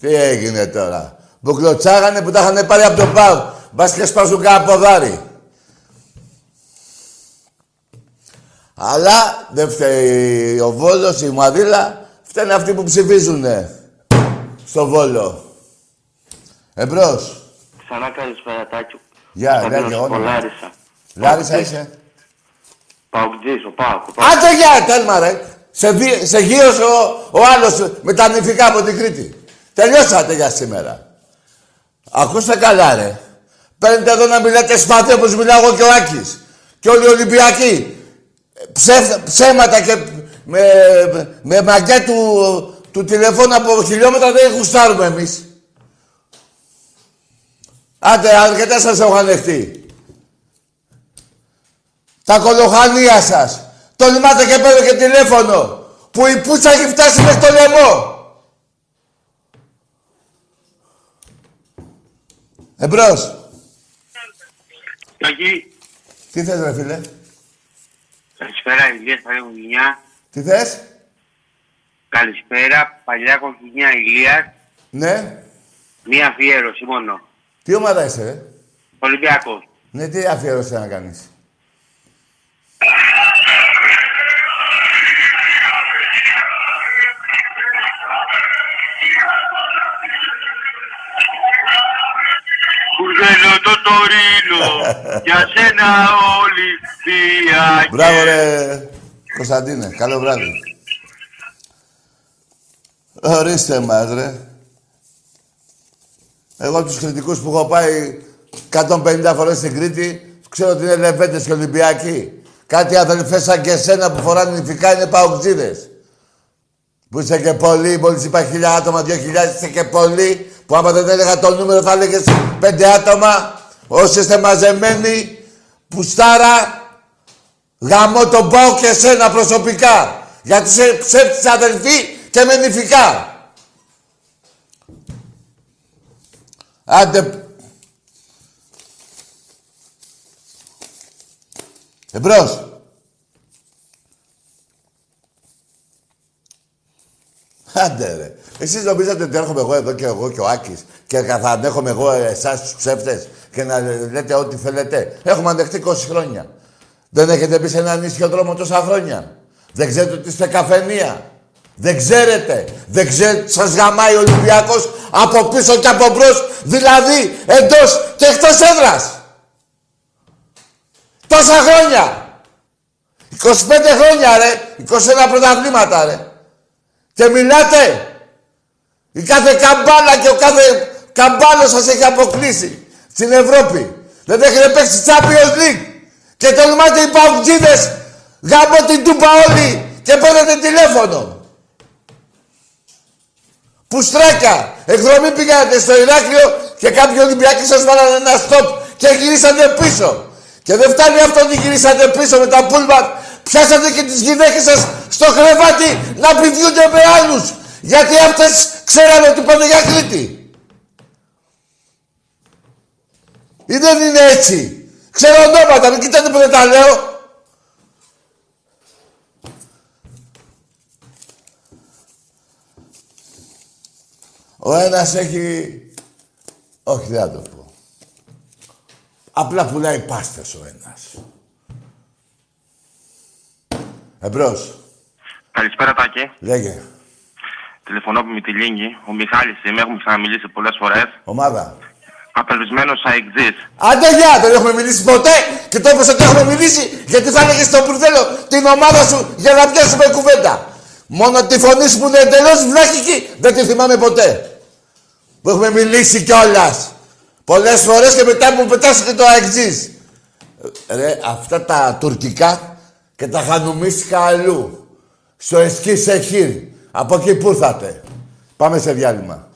Τι έγινε τώρα; Που κλωτσάγανε που τα είχαν πάρει από τον Πάου. Μπας και σπάσουν κάνα ποδάρι. Αλλά δεν φταίει ο Βόλος, η Μαδίλα. Φταίνε αυτοί που ψηφίζουνε. Στο Βόλο. Εμπρός. Ξανά καλησπέρα, Τάκη. Γεια, Κωνσταντίνος λέγε από όνομα. Λάρισα. Λάρισα είσαι. Παοκτζής, ο Πάοκ. ο Πάοκ. Άντε για, τέλμα ρε. Σε, δι... σε γύρωσε ο, ο άλλος με τα νηφικά από την Κρήτη. Τελειώσατε για σήμερα. Ακούστε καλά ρε. Παίρνετε εδώ να μιλάτε σπαθί όπως μιλάω εγώ και ο Άκης. Και όλοι οι Ολυμπιακοί. Ψε... Ψέματα και με, με μαγκέ του, του τηλεφώνου από χιλιόμετρα δεν γουστάρουμε εμείς. Άντε, αρκετά σας έχω ανεχτεί. Τα κολοχανία σας. Τολμάτε και παίρνω και τηλέφωνο. Που η πούτσα έχει φτάσει μέχρι το λαιμό. Εμπρός. Τάκη, Τι θες ρε φίλε; καλησπέρα, Ηλίας Παλιά Κοκκινιά. Τι θες; Καλησπέρα, Παλιά Κοκκινιά Ηλίας. Ναι. Μία αφιέρωση μόνο. Τι ομάδα είσαι ρε; Ολυμπιακός. Ναι, τι αφιέρωση να κάνεις; Κουρδέλο το Τωρίνο, για σένα Ολυμπιακέ. Μπράβο ρε Κωνσταντίνε. Καλό βράδυ. Ορίστε μας ρε. Εγώ τους κριτικούς που έχω πάει 150 φορές στην Κρήτη, ξέρω ότι είναι Λεβέντες και Ολυμπιακοί. Κάτι αδελφές σαν και εσένα που φοράνε νηφικά είναι παοκτζίδες. Που είσαι και πολύ, μόλις είπα χιλιά άτομα, δυο χιλιάδες, είσαι και πολύ. Που άμα δεν έλεγα το νούμερο θα έλεγες πέντε άτομα. Όσοι είστε μαζεμένοι, πουστάρα, γαμώ τον πάω και εσένα προσωπικά. Γιατί είσαι ψεύτης αδελφή και με νηφικά. Άντε. Εμπρός. Άντε ρε. Εσείς νομίζατε ότι έρχομαι εγώ εδώ και εγώ και ο Άκης και θα ανέχομαι εγώ εσάς τους ψεύτες και να λέτε ό,τι θέλετε. Έχουμε αντεχτεί 20 χρόνια. Δεν έχετε μπει σε έναν ίσιο δρόμο τόσα χρόνια. Δεν ξέρετε ότι είστε καφενεία. Δεν ξέρετε. Δεν ξέρετε. Σας γαμάει ο Ολυμπιακός από πίσω και από μπρος. Δηλαδή εντός και εκτός έδρας. Τόσα χρόνια. 25 χρόνια ρε. 21 πρωταθλήματα ρε. Και μιλάτε. Η κάθε καμπάνα και ο κάθε καμπάνος σας έχει αποκλείσει στην Ευρώπη. Δεν έχετε παίξει Champions League. Και τολμάτε οι παουτζίδες γάμω την τούπα όλοι και παίρνετε τηλέφωνο. Πουστράκια. Εκδρομή πήγατε στο Ηράκλειο και κάποιοι Ολυμπιακοί σας βάλανε ένα στόπ και γυρίσατε πίσω. Και δεν φτάνει αυτό ότι γυρίσατε πίσω με τα πούλμαν. Πιάσατε και τις γυναίκες σας στο κρεβάτι να πηδιούνται με άλλους. Γιατί αυτές ξέρανε ότι πάνε για Κρήτη. Ή δεν είναι έτσι. Ξέρω ονόματα, μην κοιτάτε που δεν τα λέω. Ο ένας έχει... Όχι, δεν θα το πω. Απλά πουλάει πάστες ο ένας. Εμπρός. Καλησπέρα, Τάκη. Λέγε. Τηλεφωνώ από Μητυλίνγκη. Ο Μιχάλης είμαι, έχουμε ξαναμιλήσει πολλές φορές. Ομάδα. Απελπισμένος αεξής. Άντε γεια, δεν έχουμε μιλήσει ποτέ και το είπες ότι έχουμε μιλήσει γιατί θα έλεγες στο μπουρδέλο την ομάδα σου για να πιάσουμε κουβέντα. Μόνο τη φωνή σου που είναι εντελώς βλάχικη δεν τη θυμάμαι ποτέ. Που έχουμε μιλήσει κιόλας. Πολλές φορές και μετά μου πετάς και το αεξής. Ρε, αυτά τα τουρκικά και τα χανουμίσικα αλλού. Στο Εσκή Σεχίρ. Από εκεί που ήρθατε. Πάμε σε διάλειμμα.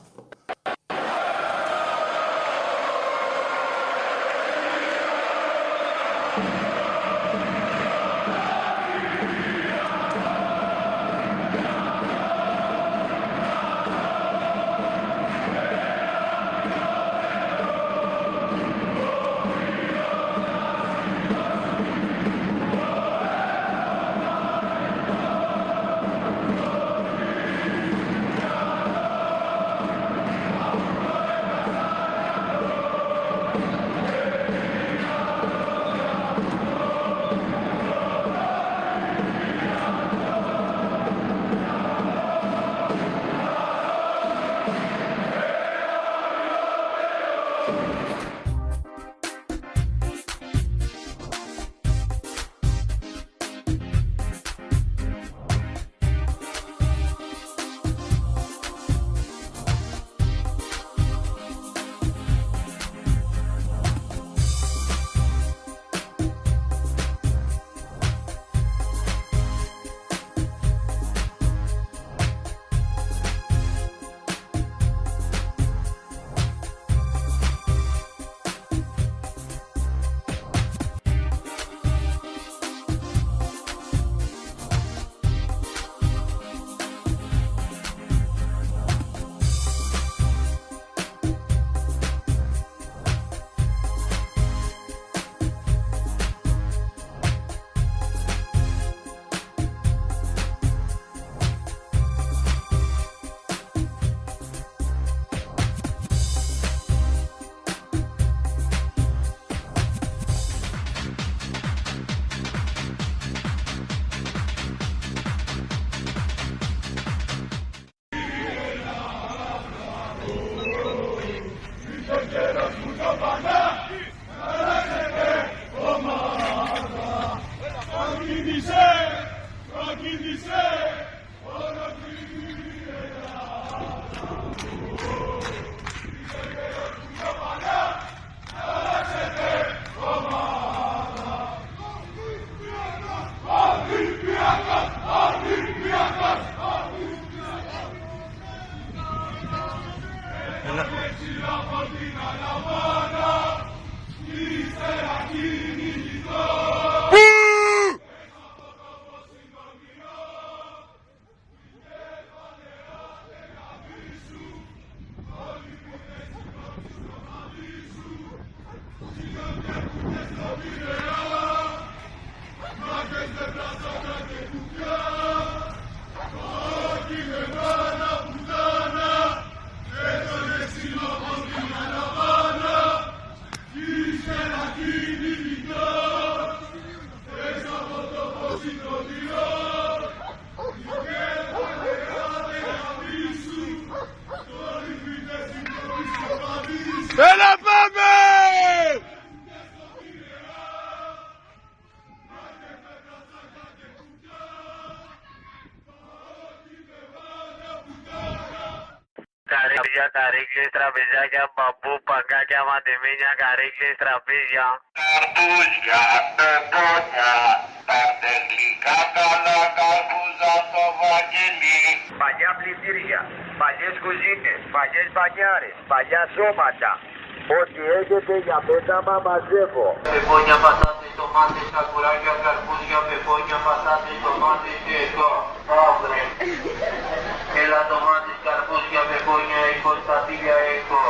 Μαντεμίνια, καρύκλες, τραπέζια. Καρπούζια, πεπόνια, τα τεχνικά καλά καρπούζα στο βαγγελί. Παλιά πλυντήρια, παλιές κουζίνες, παλιές μπανιάρες, παλιά σώματα. Ό,τι έχετε για πέταμα μαζεύω. Πεπόνια, πατάτες, τομάτες, κακουράκια, καρπούζια, πεπόνια, πατάτες, τομάτες και εγώ. Αύριο. Έλα τομάτες, καρπούζια, πεπόνια, εγώ, στατήλια, εγώ.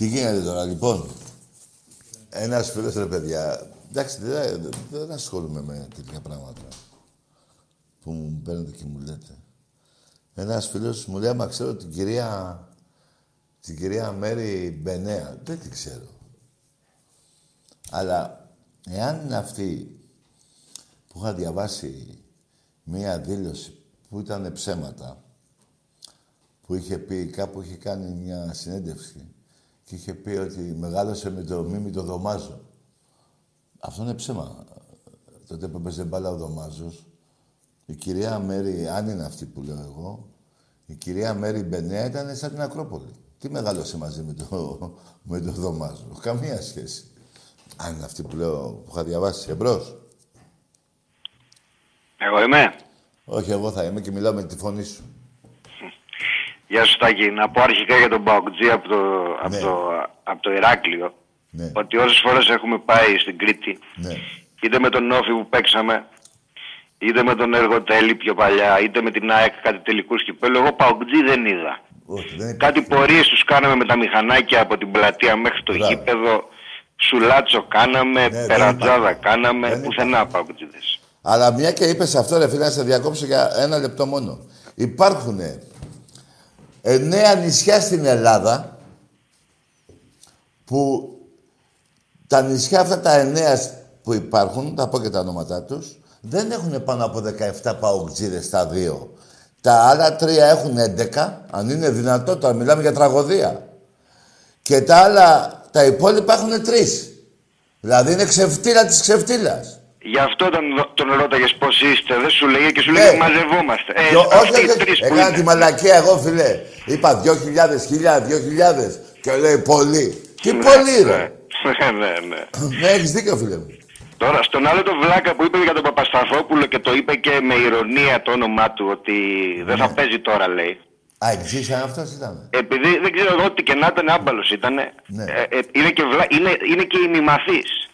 Τι γίνεται τώρα, λοιπόν; Ένας φίλος, ρε παιδιά, εντάξει, δεν, δεν, δεν ασχολούμαι με τέτοια πράγματα που μου παίρνετε και μου λέτε. Ένας φίλος μου λέει, άμα ξέρω την κυρία, την κυρία Μέρη Μπενέα. Δεν την ξέρω. Αλλά εάν είναι αυτή που είχα διαβάσει μία δήλωση που ήταν ψέματα, που είχε πει, κάπου είχε κάνει μια συνέντευξη και είχε πει ότι μεγάλωσε με το μίμη το Δωμάζο. Αυτό είναι ψέμα. Τότε που έπαιζε μπάλα ο Δωμάζος, η κυρία Μέρη, αν είναι αυτή που λέω εγώ, η κυρία Μέρη Μπενέα ήταν σαν την Ακρόπολη. Τι μεγάλωσε μαζί με το, με το Δωμάζο. Καμία σχέση. Αν είναι αυτή που λέω, που είχα διαβάσει. Εμπρός. Εγώ είμαι. Όχι, εγώ θα είμαι και μιλάω με τη φωνή σου. Γεια σου Τάκη. Να πω αρχικά για τον Μπαουκτζή από το, από Ναι. το, από το Ηράκλειο. Ναι. Ότι όσες φορές έχουμε πάει στην Κρήτη, Ναι. είτε με τον Όφη που παίξαμε, είτε με τον Εργοτέλη πιο παλιά, είτε με την ΑΕΚ κάτι τελικούς κυπέλου, εγώ Παουκτζή δεν είδα. Όχι, δεν Κάτι πορείες τους κάναμε με τα μηχανάκια από την πλατεία μέχρι το Μπράβο. γήπεδο. Σουλάτσο κάναμε, δεν περατζάδα υπάρχει. κάναμε, Δεν πουθενά Παουκτζίδες. Αλλά μια και είπες αυτό, ρε φίλε, να σε διακόψω για ένα λεπτό μόνο. Υπάρχουν εννέα νησιά στην Ελλάδα που τα νησιά αυτά τα εννέα που υπάρχουν, θα πω και τα ονόματά τους, δεν έχουν πάνω από 17 παουτζίδες στα δύο. Τα άλλα τρία έχουν 11, αν είναι δυνατό, τώρα μιλάμε για τραγωδία. Και τα άλλα, τα υπόλοιπα έχουν τρεις. Δηλαδή είναι ξεφτύλα της ξεφτύλας. Γι' αυτό τον, τον ρώταγες πώς είστε, δεν σου λέγε και σου Ναι. λέγε μαζευόμαστε. Ε, Δυο- όχι, αυτοί όχι, οι όχι. τρεις που Έκανα είναι. τη μαλακία εγώ, φιλέ. Είπα 2.000, 1.000, 2.000. Και λέει πολύ. Τι πολύ, ρε. Ναι, ναι, ναι. Ναι, έχεις δίκιο, φίλε μου. Τώρα, στον άλλο το βλάκα που είπε για τον Παπασταθόπουλο και το είπε και με ηρωνία το όνομά του ότι δεν Ναι. θα παίζει τώρα, λέει. Α, εξήσαν αυτός ήταν. Επειδή δεν ξέρω εγώ ό,τι και να ήταν άμπαλος ήταν. Ναι. Ε, ε, είναι, και βλά... είναι, είναι και ημιμαθής.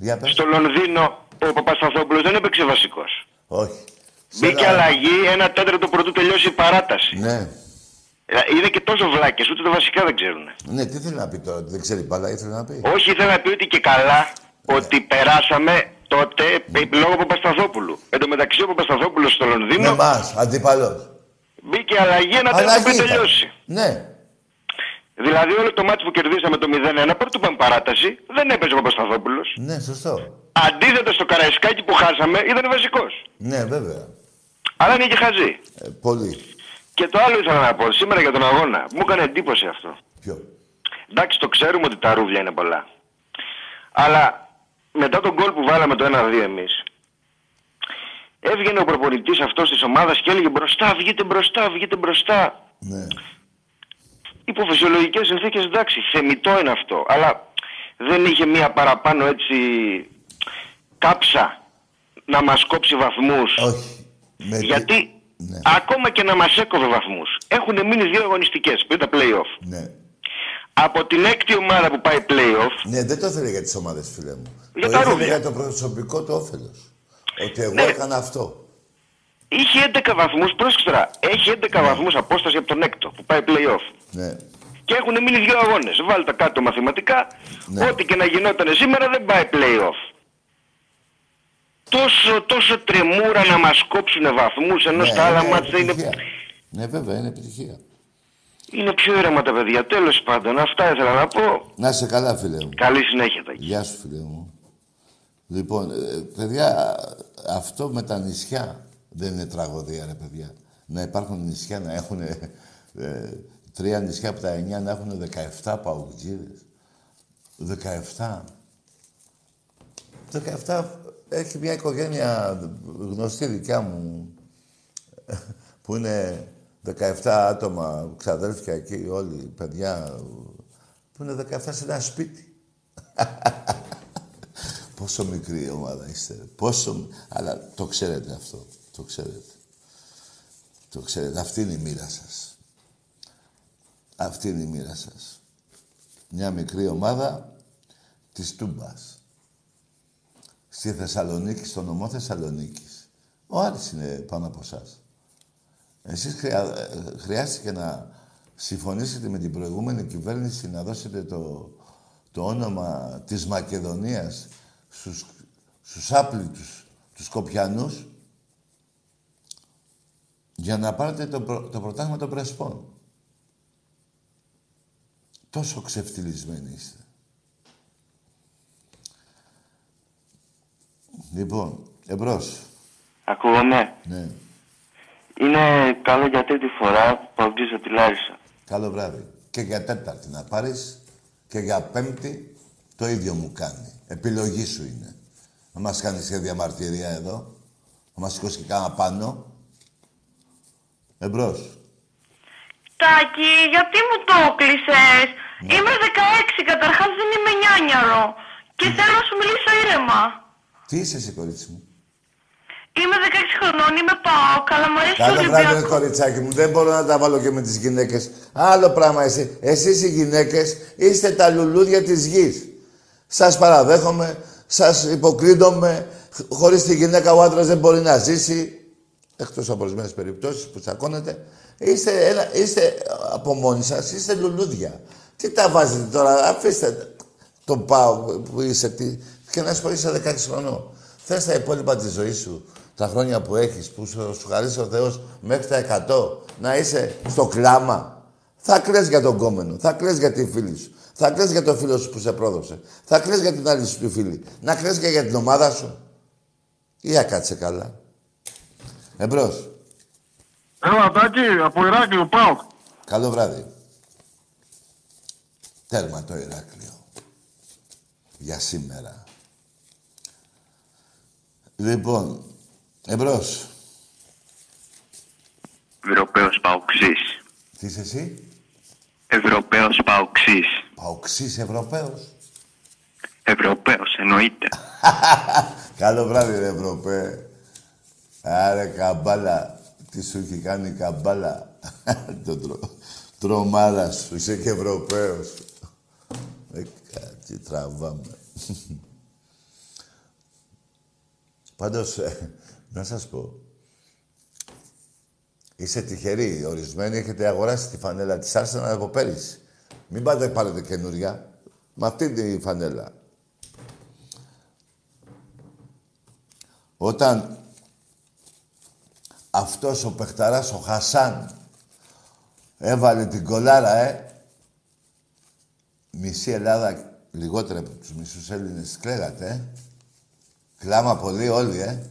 Για πες. Στο Λονδίνο ο Παπασταθόπουλος δεν έπαιξε βασικός. Όχι. Μπήκε ένα- αλλαγή ένα τέταρτο πρωτού τελειώσει η παράταση. Ναι. Ε, Είναι και τόσο βλάκες, ούτε τα βασικά δεν ξέρουν. Ναι, τι θέλει να πει τώρα, ότι δεν ξέρει μπάλα, ήθελε να πει. Όχι, ήθελα να πει ότι και καλά ότι περάσαμε τότε ε, λόγω Παπασταθόπουλου. Εν τω μεταξύ ο Παπασταθόπουλος στο Με Λονδίνο εμάς, αντίπαλος. μπήκε αλλαγή ένα τέταρτο Αλλαγή πριν ήταν. τελειώσει. Ναι. Δηλαδή όλο το μάτι που κερδίσαμε το 0-1 πρώτο πάμε παράταση δεν έπαιζε ο Παπασταθόπουλος. Ναι, σωστό. Αντίθετα στο Καραϊσκάκι που χάσαμε ήταν βασικός. Ναι, βέβαια. Αλλά είναι και χαζή. Ε, πολύ. Και το άλλο ήθελα να πω σήμερα για τον αγώνα. Μου έκανε εντύπωση αυτό. Ποιο; Εντάξει, το ξέρουμε ότι τα ρούβλια είναι πολλά. Αλλά μετά τον γκολ που βάλαμε το 1-2 εμείς, έβγαινε ο προπονητής αυτός της ομάδας και έλεγε μπροστά, βγείτε μπροστά, βγείτε μπροστά. Ναι. Υπό φυσιολογικές συνθήκες, εντάξει, θεμητό είναι αυτό. Αλλά δεν είχε μία παραπάνω έτσι κάψα να μας κόψει βαθμούς. Όχι. Με Γιατί Ναι. ακόμα και να μας έκοβε βαθμούς, έχουν μείνει δύο αγωνιστικές πριν τα play-off. Ναι. Από την έκτη ομάδα που πάει play-off, Ναι, δεν το ήθελε για τις ομάδες, φίλε μου. Για το τα ήθελε ρούβλια. για το προσωπικό του όφελος. Ότι εγώ Ναι. έκανα αυτό. Είχε 11 βαθμούς, πρόσεξε τώρα, έχει 11 βαθμούς απόσταση από τον έκτο που πάει play-off. Ναι. Και έχουν μείνει δύο αγώνες. Βάλτε τα κάτω μαθηματικά, Ναι. ό,τι και να γινόταν σήμερα δεν πάει play-off. τόσο, τόσο τρεμούρα να μας κόψουν βαθμούς, ενώ στα άλλα είναι μάτια είναι, επιτυχία. Ναι, βέβαια, είναι επιτυχία. είναι πιο ήρεμα τα παιδιά. Τέλος πάντων, αυτά ήθελα να πω. Να είσαι καλά, φίλε μου. Καλή συνέχεια, Τάκη. Γεια σου, φίλε μου. Λοιπόν, ε, παιδιά, αυτό με τα νησιά δεν είναι τραγωδία, ρε παιδιά. Να υπάρχουν νησιά, να έχουν ε, τρία νησιά από τα εννιά, να έχουν 17 παουτζίδες. 17. 17 έχει μια οικογένεια γνωστή δικιά μου που είναι 17 άτομα, ξαδέλφια εκεί όλοι, παιδιά, που είναι 17 σε ένα σπίτι. Πόσο μικρή ομάδα είστε. Πόσο... μ- Αλλά το ξέρετε αυτό. Το ξέρετε. Το ξέρετε. Αυτή είναι η μοίρα σας. Αυτή είναι η μοίρα σας. Μια μικρή ομάδα της Τούμπας. Στη Θεσσαλονίκη, στο νομό Θεσσαλονίκης. Ο Άρης είναι πάνω από εσάς. Εσείς χρειά... ε, χρειάστηκε να συμφωνήσετε με την προηγούμενη κυβέρνηση να δώσετε το, το όνομα της Μακεδονίας στους, στους άπλητους, τους Σκοπιανούς, για να πάρετε το, πρω- το πρωτάθλημα των Πρεσπών. Τόσο ξεφτυλισμένοι είστε. Λοιπόν, εμπρός. Ακούγομαι; Ναι. Είναι καλό για τρίτη φορά που παγκίζω τη Λάρισα. Καλό βράδυ. Και για τέταρτη να πάρεις και για πέμπτη το ίδιο μου κάνει. Επιλογή σου είναι. Να μας κάνεις και διαμαρτυρία εδώ. Να μας σηκώσει και κάνα πάνω. Εμπρός. Τάκη, γιατί μου το έκλεισες. Είμαι 16, καταρχάς δεν είμαι νιάνιαρο. Και θέλω να σου μιλήσω ήρεμα. Τι είσαι εσύ, κορίτσι μου; Είμαι 16 χρονών, είμαι πάω, αλλά μου αρέσει ο Καλό βράδυ, ρε Ολυμπιακός. κοριτσάκι μου. Δεν μπορώ να τα βάλω και με τις γυναίκες. Άλλο πράγμα εσύ. Εσείς οι γυναίκες είστε τα λουλούδια της γης. Σας παραδέχομαι, σας υποκρίνομαι. Χ- Χωρίς τη γυναίκα ο άντρας δεν μπορεί να ζήσει. Εκτός από ορισμένες περιπτώσεις που τσακώνετε. Είστε, ένα, είστε από μόνοι σας, είστε λουλούδια. Τι τα βάζετε τώρα, αφήστε τον πάω που είσαι, τι, και να σου πω είσαι 16 χρονών. Θες τα υπόλοιπα της ζωής σου, τα χρόνια που έχεις, που σου, σου χαρίσει ο Θεός μέχρι τα 100, να είσαι στο κλάμα. Θα κλαις για τον κόμενο, θα κλαις για τη φίλη σου, θα κλαις για τον φίλο σου που σε πρόδωσε, θα κλαις για την άλλη σου τη φίλη. Να κλαις και για την ομάδα σου. Ή να κάτσε καλά. Εμπρός. Έλα, Τάκη, από Ηράκλειο, πάω. Καλό βράδυ. Τέρμα το Ηράκλειο. Για σήμερα. Λοιπόν, εμπρός. Ευρωπαίος Παουξής. Τι είσαι εσύ, Ευρωπαίος Παουξής. Παοξής Ευρωπαίος. Ευρωπαίος εννοείται. Καλό βράδυ, ρε Ευρωπαίε. Άρε, καμπάλα. Τι σου έχει κάνει η καμπάλα. το τρο... τρομάρα σου. Είσαι και Ευρωπαίος. Ε, κάτι τραβάμε. Πάντως, ε, να σας πω. Είστε τυχεροί. Ορισμένοι έχετε αγοράσει τη φανέλα της Arsenal από πέρυσι. Μην πάτε πάρετε καινούρια. Με αυτή τη φανέλα. Όταν αυτός ο παιχταράς, ο Χασάν, έβαλε την κολάρα, ε, μισή Ελλάδα, λιγότερα από τους μισούς Έλληνες, κλαίγατε, ε. Κλάμα πολύ όλοι, ε.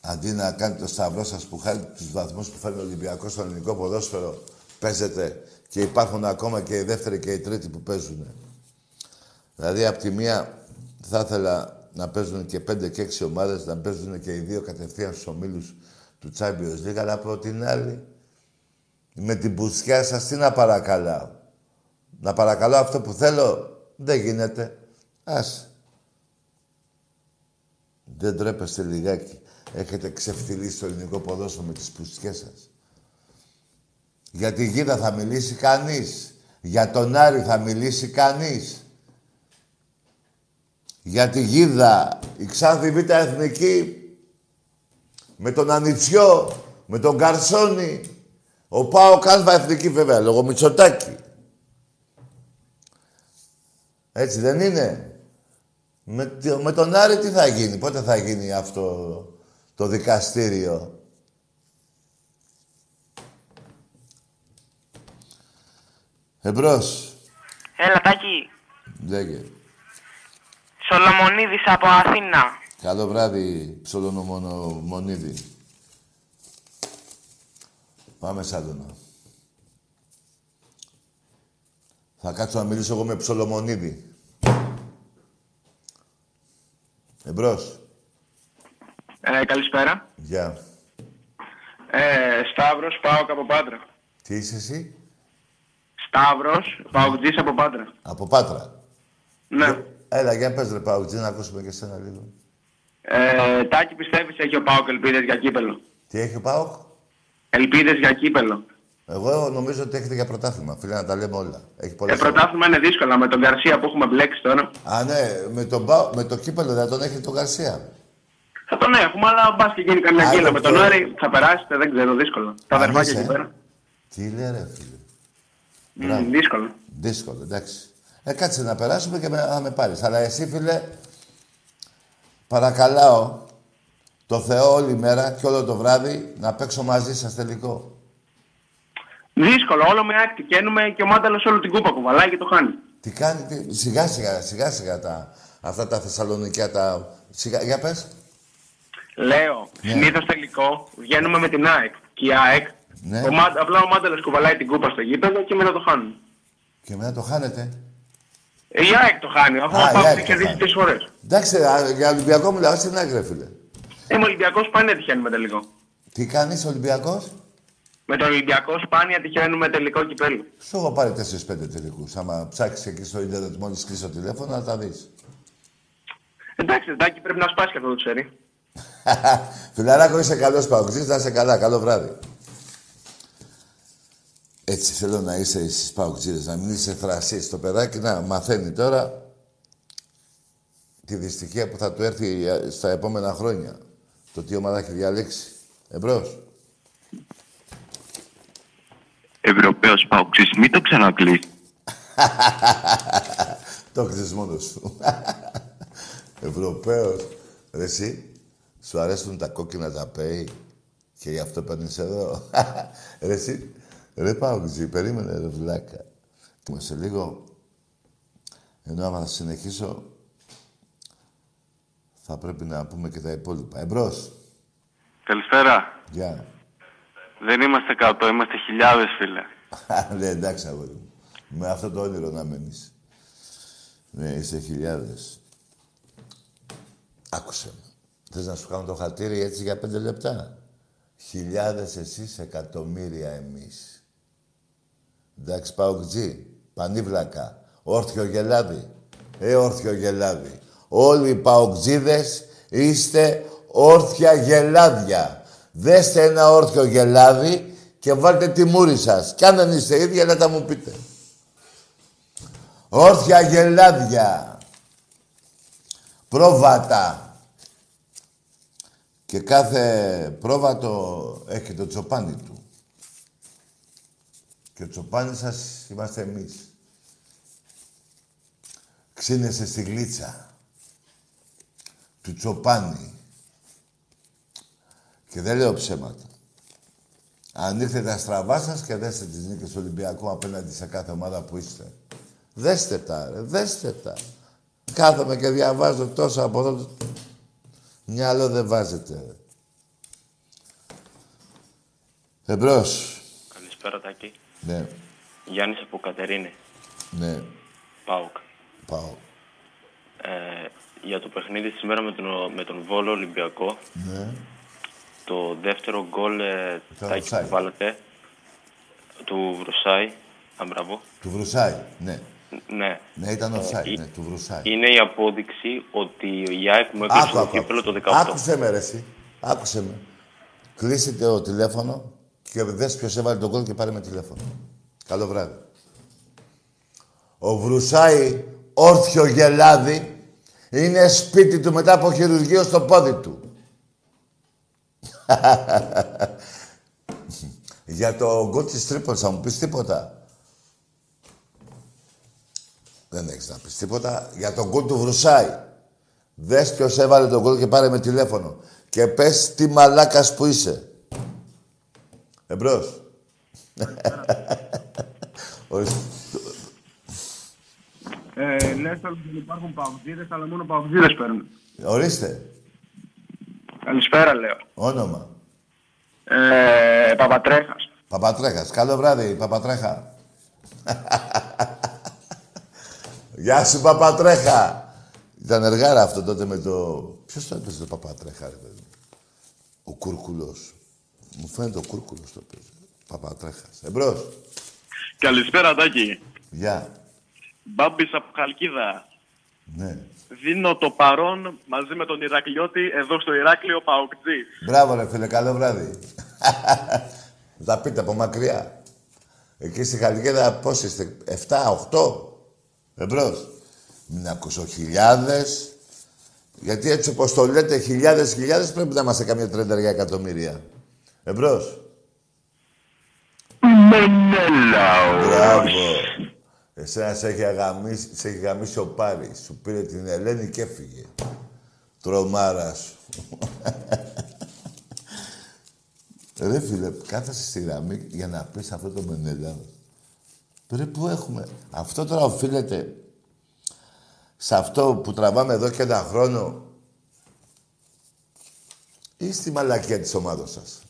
Αντί να κάνετε το σταυρό σας που χάρη τους βαθμούς που φέρνει ο Ολυμπιακός στο ελληνικό ποδόσφαιρο, παίζετε και υπάρχουν ακόμα και οι δεύτεροι και οι τρίτοι που παίζουν. Δηλαδή, από τη μία θα ήθελα να παίζουν και πέντε και έξι ομάδες, να παίζουν και οι δύο κατευθείαν στους ομίλους του Champions League, αλλά από την άλλη, με την πουστιά σας, τι να παρακαλάω. Να παρακαλώ αυτό που θέλω, δεν γίνεται. Ας. Δεν τρέπεστε λιγάκι. Έχετε ξεφτυλίσει το ελληνικό ποδόσφαιρο με τις πουστιές σας. Για τη Γίδα θα μιλήσει κανείς. Για τον Άρη θα μιλήσει κανείς. Για τη Γίδα, η Ξάνθη Β' Εθνική, με τον Ανιτσιό, με τον Καρσόνη, ο Πάο Κάλβα Εθνική βέβαια, λόγω Μητσοτάκη. Έτσι δεν είναι; Με, το- με τον Άρη τι θα γίνει, πότε θα γίνει αυτό το δικαστήριο; Εμπρός. Έλα, Τάκη. Λέγε. Σολομονίδης από Αθήνα. Καλό βράδυ, ψολονομονίδη. Πάμε Σάλωνα. Θα κάτσω να μιλήσω εγώ με ψολομονίδη. Εμπρός. Ε, καλησπέρα. Γεια. Ε, Σταύρος, πάω από Πάτρα. Τι είσαι εσύ; Σταύρος, Παουτζής από Πάτρα. Από Πάτρα. Ναι. Έλα, για πες ρε Παουτζή, να ακούσουμε και εσένα λίγο. Ε, Τάκη, πιστεύεις έχει ο Πάοκ ελπίδες για κύπελο; Τι έχει ο ΠΑΟΚ; Ελπίδες για κύπελο. Εγώ νομίζω ότι έχετε για πρωτάθλημα. Φίλε, να τα λέμε όλα. Έχει Ε, πολλές πρωτάθλημα είναι δύσκολα με τον Γκαρσία που έχουμε μπλέξει τώρα. Α, ναι, με, τον, Πα- με το κύπελο δεν τον έχει τον Garcia. Θα τον έχουμε, αλλά μπας και γίνει καμιά Α, γκέλα. είναι Με τον πιο- Άρη θα περάσετε, δεν ξέρω, δύσκολο. Τα Αν αδερφάκια είσαι, εκεί πέρα. Τι λέει ρε φίλε. Μμ, δύσκολο. Δύσκολο, εντάξει. Ε, κάτσε να περάσουμε και με, να με πάρεις. Αλλά εσύ, φίλε, παρακαλάω το Θεό όλη μέρα και όλο το βράδυ να παίξω μαζί σας τελικό. Δύσκολο, όλο με άκτη. Καίνουμε και ο Μάνταλος όλη την κούπα κουβαλάει και το χάνει. Τι κάνει, τι... σιγά σιγά, σιγά σιγά τα, αυτά τα θεσσαλονικιά τα... Σιγά, για πες. Λέω, Ναι. συνήθως τελικό βγαίνουμε με την ΑΕΚ. Και η ΑΕΚ, Ναι. ο Μα- απλά ο Μάνταλος κουβαλάει την κούπα στο γήπεδο και μετά το χάνουν. Και μετά το χάνετε. Ε, Η ΑΕΚ το χάνει, αφού Α, ο η Πάοκ ΑΕΚ έχει το κερδίσει χάνει. τρεις φορές. Εντάξει, α, για Ολυμπιακό μιλάω στην άκρη, φίλε. Ε, με Ολυμπιακός σπάνια τυχαίνουμε τελικό. Τι κάνεις, Ολυμπιακός; Με τον Ολυμπιακό σπάνια τυχαίνουμε τελικό κυπέλου. Σου έχω πάρει 4-5 τελικούς. Άμα ψάξεις εκεί στο ίντερνετ μόλις κλείσει το τηλέφωνο να τα δεις. Εντάξει, Τάκη πρέπει να σπάσει και αυτό το ξέρει. Φιλαράκο, είσαι καλός παοξής, να είσαι καλά. Καλό βράδυ. Έτσι θέλω να είσαι εσείς παοξίδες, να μην είσαι θρασής. Το παιδάκι να μαθαίνει τώρα τη δυστυχία που θα του έρθει ε, στα επόμενα χρόνια. Το τι ομάδα έχει διαλέξει. Εμπρός. Ευρωπαίος Παοξής, μην το ξανακλείς. το κλείσεις μόνος σου. Ευρωπαίος. Ρε εσύ, σου αρέσουν τα κόκκινα τα πέι και γι' αυτό παίρνεις εδώ. ρε εσύ, ρε Παοξή, περίμενε ρε βλάκα. Μα σε λίγο, ενώ άμα θα συνεχίσω, θα πρέπει να πούμε και τα υπόλοιπα. Εμπρός. Καλησπέρα. Γεια. Δεν είμαστε κάτω, είμαστε χιλιάδες φίλε. ναι, εντάξει, αγόρι μου. Με αυτό το όνειρο να μένεις. Ναι, είσαι χιλιάδες. Άκουσε με. Θες να σου κάνω το χατήρι έτσι για πέντε λεπτά; Χιλιάδες εσείς, εκατομμύρια εμείς. Εντάξει, Παοκτζή, πανίβλακα, όρθιο γελάδι. Ε, όρθιο γελάδι. Όλοι οι Παοκτζίδες είστε όρθια γελάδια. Δέστε ένα όρθιο γελάδι και βάλτε τη μούρη σας. Κι αν δεν είστε ίδια, να τα μου πείτε. Όρθια γελάδια. Πρόβατα. Και κάθε πρόβατο έχει το τσοπάνι του. Και ο τσοπάνι σας είμαστε εμείς. Ξύνεσαι στη γλίτσα. Του τσοπάνι. Και δεν λέω ψέματα. Ανοίξτε τα στραβά σας και δέστε τις νίκες του Ολυμπιακού απέναντι σε κάθε ομάδα που είστε. Δέστε τα, ρε, δέστε τα. Κάθομαι και διαβάζω τόσο από εδώ. Μυαλό δεν βάζετε. ρε. Εμπρός. Καλησπέρα Τάκη. Ναι, Γιάννης από Κατερίνη. ναι, ΠΑΟΚ. πάω. Ε, για το παιχνίδι σήμερα με τον, με τον Βόλο Ολυμπιακό, Ναι. το δεύτερο γκολ ε, Το Τάκη offside. που βάλατε, του Βρουσάη, αν μπράβο. Του Βρουσάη, ναι. Ναι. Ναι, ήταν Ε, offside, ε, ναι, του Βρουσάη. Είναι η απόδειξη ότι η ΑΕΚ μου έκλεισε Άκου, το άκου, κύπελο το άκου. 18. Άκουσε με ρε εσύ. Άκουσε με. Κλείσε το τηλέφωνο και δες ποιος έβαλε τον κόλ και πάρε με τηλέφωνο. Καλό βράδυ. Ο Βρουσάη όρθιο γελάδι είναι σπίτι του μετά από χειρουργείο στο πόδι του. Για το γκολ της Τρίπολης θα μου πεις τίποτα; Δεν έχεις να πεις τίποτα. Για τον γκολ του Βρουσάη. Δες ποιος έβαλε τον γκολ και πάρε με τηλέφωνο. Και πες τι μαλάκας που είσαι. Εμπρός. Ορίστε. Ε, λες ότι δεν υπάρχουν παουτζίδες, αλλά μόνο παουτζίδες παίρνουν. Ορίστε. Καλησπέρα, λέω. Όνομα. Ε, Παπατρέχας. Παπατρέχας. Καλό βράδυ, Παπατρέχα. Γεια σου, Παπατρέχα. Ήταν εργάρα αυτό τότε με το... Ποιος το έπαιζε το Παπατρέχα, ρε παιδί. Ο Κούρκουλος. Μου φαίνεται ο Κούρκουλος το έπαιζε. Παπατρέχας. Εμπρός. Καλησπέρα, Τάκη. Γεια. Μπάμπης από Χαλκίδα. Ναι. Δίνω το παρόν μαζί με τον Ηρακλειώτη εδώ στο Ηράκλειο Παοκτζής. Μπράβο, ρε φίλε. Καλό βράδυ. Θα τα πείτε από μακριά. Εκεί στη Χαλκίδα πώς είστε, 7, 8. Εμπρός. Μην ακούσω χιλιάδες. Γιατί έτσι όπως το λέτε χιλιάδες χιλιάδες πρέπει να είμαστε καμιά τρέντα εκατομμύρια. Εμπρός. Μενέλαος. Μπράβο. Εσένα σε έχει, αγαμίσει, σε έχει γαμίσει ο Πάρης. Σου πήρε την Ελένη και έφυγε. Τρομάρας σου. Ρε φίλε, κάθεσαι στη γραμμή για να πεις αυτό το Μενέλαος. Ρε που έχουμε; Αυτό τώρα οφείλεται σε αυτό που τραβάμε εδώ και ένα χρόνο ή στη μαλακία της ομάδας σας;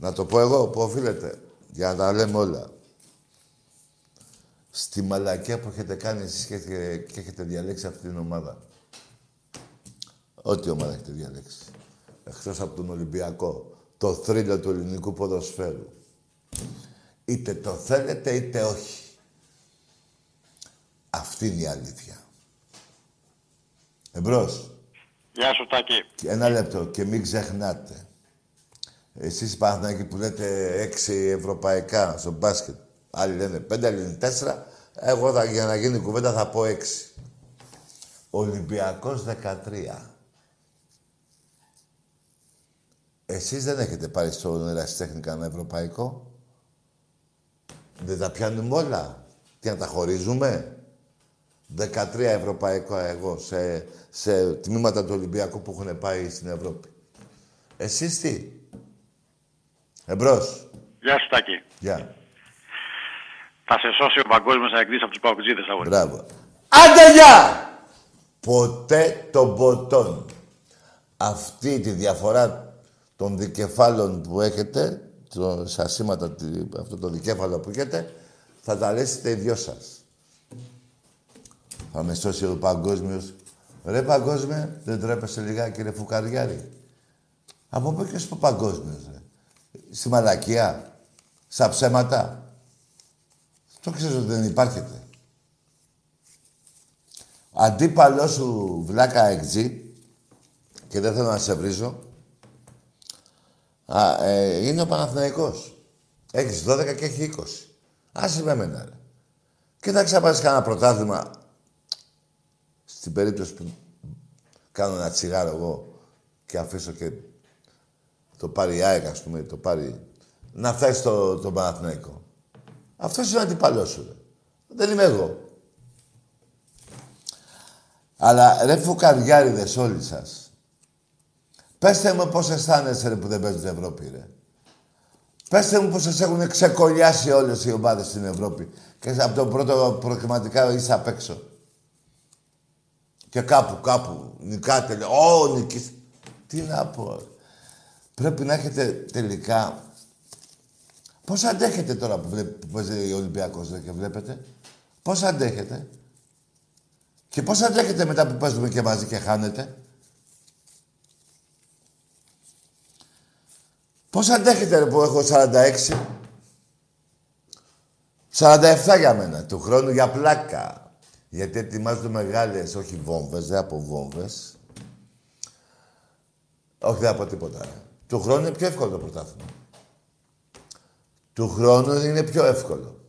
Να το πω εγώ που οφείλεται, για να τα λέμε όλα. Στη μαλακία που έχετε κάνει εσείς και έχετε, και έχετε διαλέξει αυτή την ομάδα. Ό,τι ομάδα έχετε διαλέξει. Εκτός από τον Ολυμπιακό. Το θρύλο του ελληνικού ποδοσφαίρου. Είτε το θέλετε είτε όχι. Αυτή είναι η αλήθεια. Εμπρός. Γεια σου, Τάκη. Και Ένα λεπτό και μην ξεχνάτε. Εσείς Παναθηναϊκοί που λέτε έξι ευρωπαϊκά στο μπάσκετ. Άλλοι λένε πέντε, άλλοι λένε τέσσερα. Εγώ θα, για να γίνει κουβέντα θα πω έξι. Ολυμπιακός 13. Εσείς δεν έχετε πάρει στον ερασιτέχνη κανένα ευρωπαϊκό; Δεν τα πιάνουμε όλα; Τι να τα χωρίζουμε; 13 ευρωπαϊκό εγώ σε, σε τμήματα του Ολυμπιακού που έχουν πάει στην Ευρώπη. Εσείς τι; Εμπρός. Γεια σου, Τάκη. Γεια. Θα σε σώσει ο παγκόσμιος αεκτής από τους παγκοτζίδες, αγόρι. Μπράβο. Άντε γεια! Ποτέ τον ποτόν. Αυτή τη διαφορά των δικεφάλων που έχετε, το, στα σήματα, τη- αυτό το δικέφαλο που έχετε, θα τα λέσετε οι δυο σας. Θα με σώσει ο παγκόσμιος. Ρε παγκόσμια, δεν τρέπεσαι λιγάκι ρε φουκαριάρι. Από πού και στο παγκόσμιος, ρε; Στη μαλακία, στα ψέματα. Το ξέρεις ότι δεν υπάρχετε. Αντίπαλό σου βλάκα εξή και δεν θέλω να σε βρίζω. Α, ε, είναι ο Παναθηναϊκός. Έχεις 12 και έχει 20. Άσε με εμένα, ρε. Και θα ξαπάσεις κανένα πρωτάθλημα στην περίπτωση που κάνω ένα τσιγάρο εγώ και αφήσω και το πάρει η ΑΕΚ, ας πούμε, το πάρει... Να φτάσει στο, το Παναθηναϊκό. Αυτός είναι ο αντιπαλός σου, ρε. Δεν είμαι εγώ. Αλλά ρε φουκαριάριδες όλοι σας. Πέστε μου πώς αισθάνεσαι ρε, που δεν παίζουν στην Ευρώπη, ρε. Πέστε μου πώς σας έχουν ξεκολλιάσει όλες οι ομάδες στην Ευρώπη. Και από το πρώτο προκριματικά είσαι απ' έξω. Και κάπου, κάπου, νικάτε, λέει, Ω, νικείς. Τι να πω. ρε. Πρέπει να έχετε τελικά... Πώς αντέχετε τώρα που, βλέ- που παίζει ο Ολυμπιακός, ρε, και βλέπετε. Πώς αντέχετε. Και πώς αντέχετε μετά που παίζουμε και μαζί και χάνετε; Πώς αντέχετε ρε, που έχω 46. 47 για μένα. Του χρόνου για πλάκα. Γιατί ετοιμάζονται μεγάλες, όχι βόμβες, δεν από βόμβες. Όχι, δεν από τίποτα. ρε. Του χρόνου είναι πιο εύκολο το πρωτάθλημα. Του χρόνου είναι πιο εύκολο.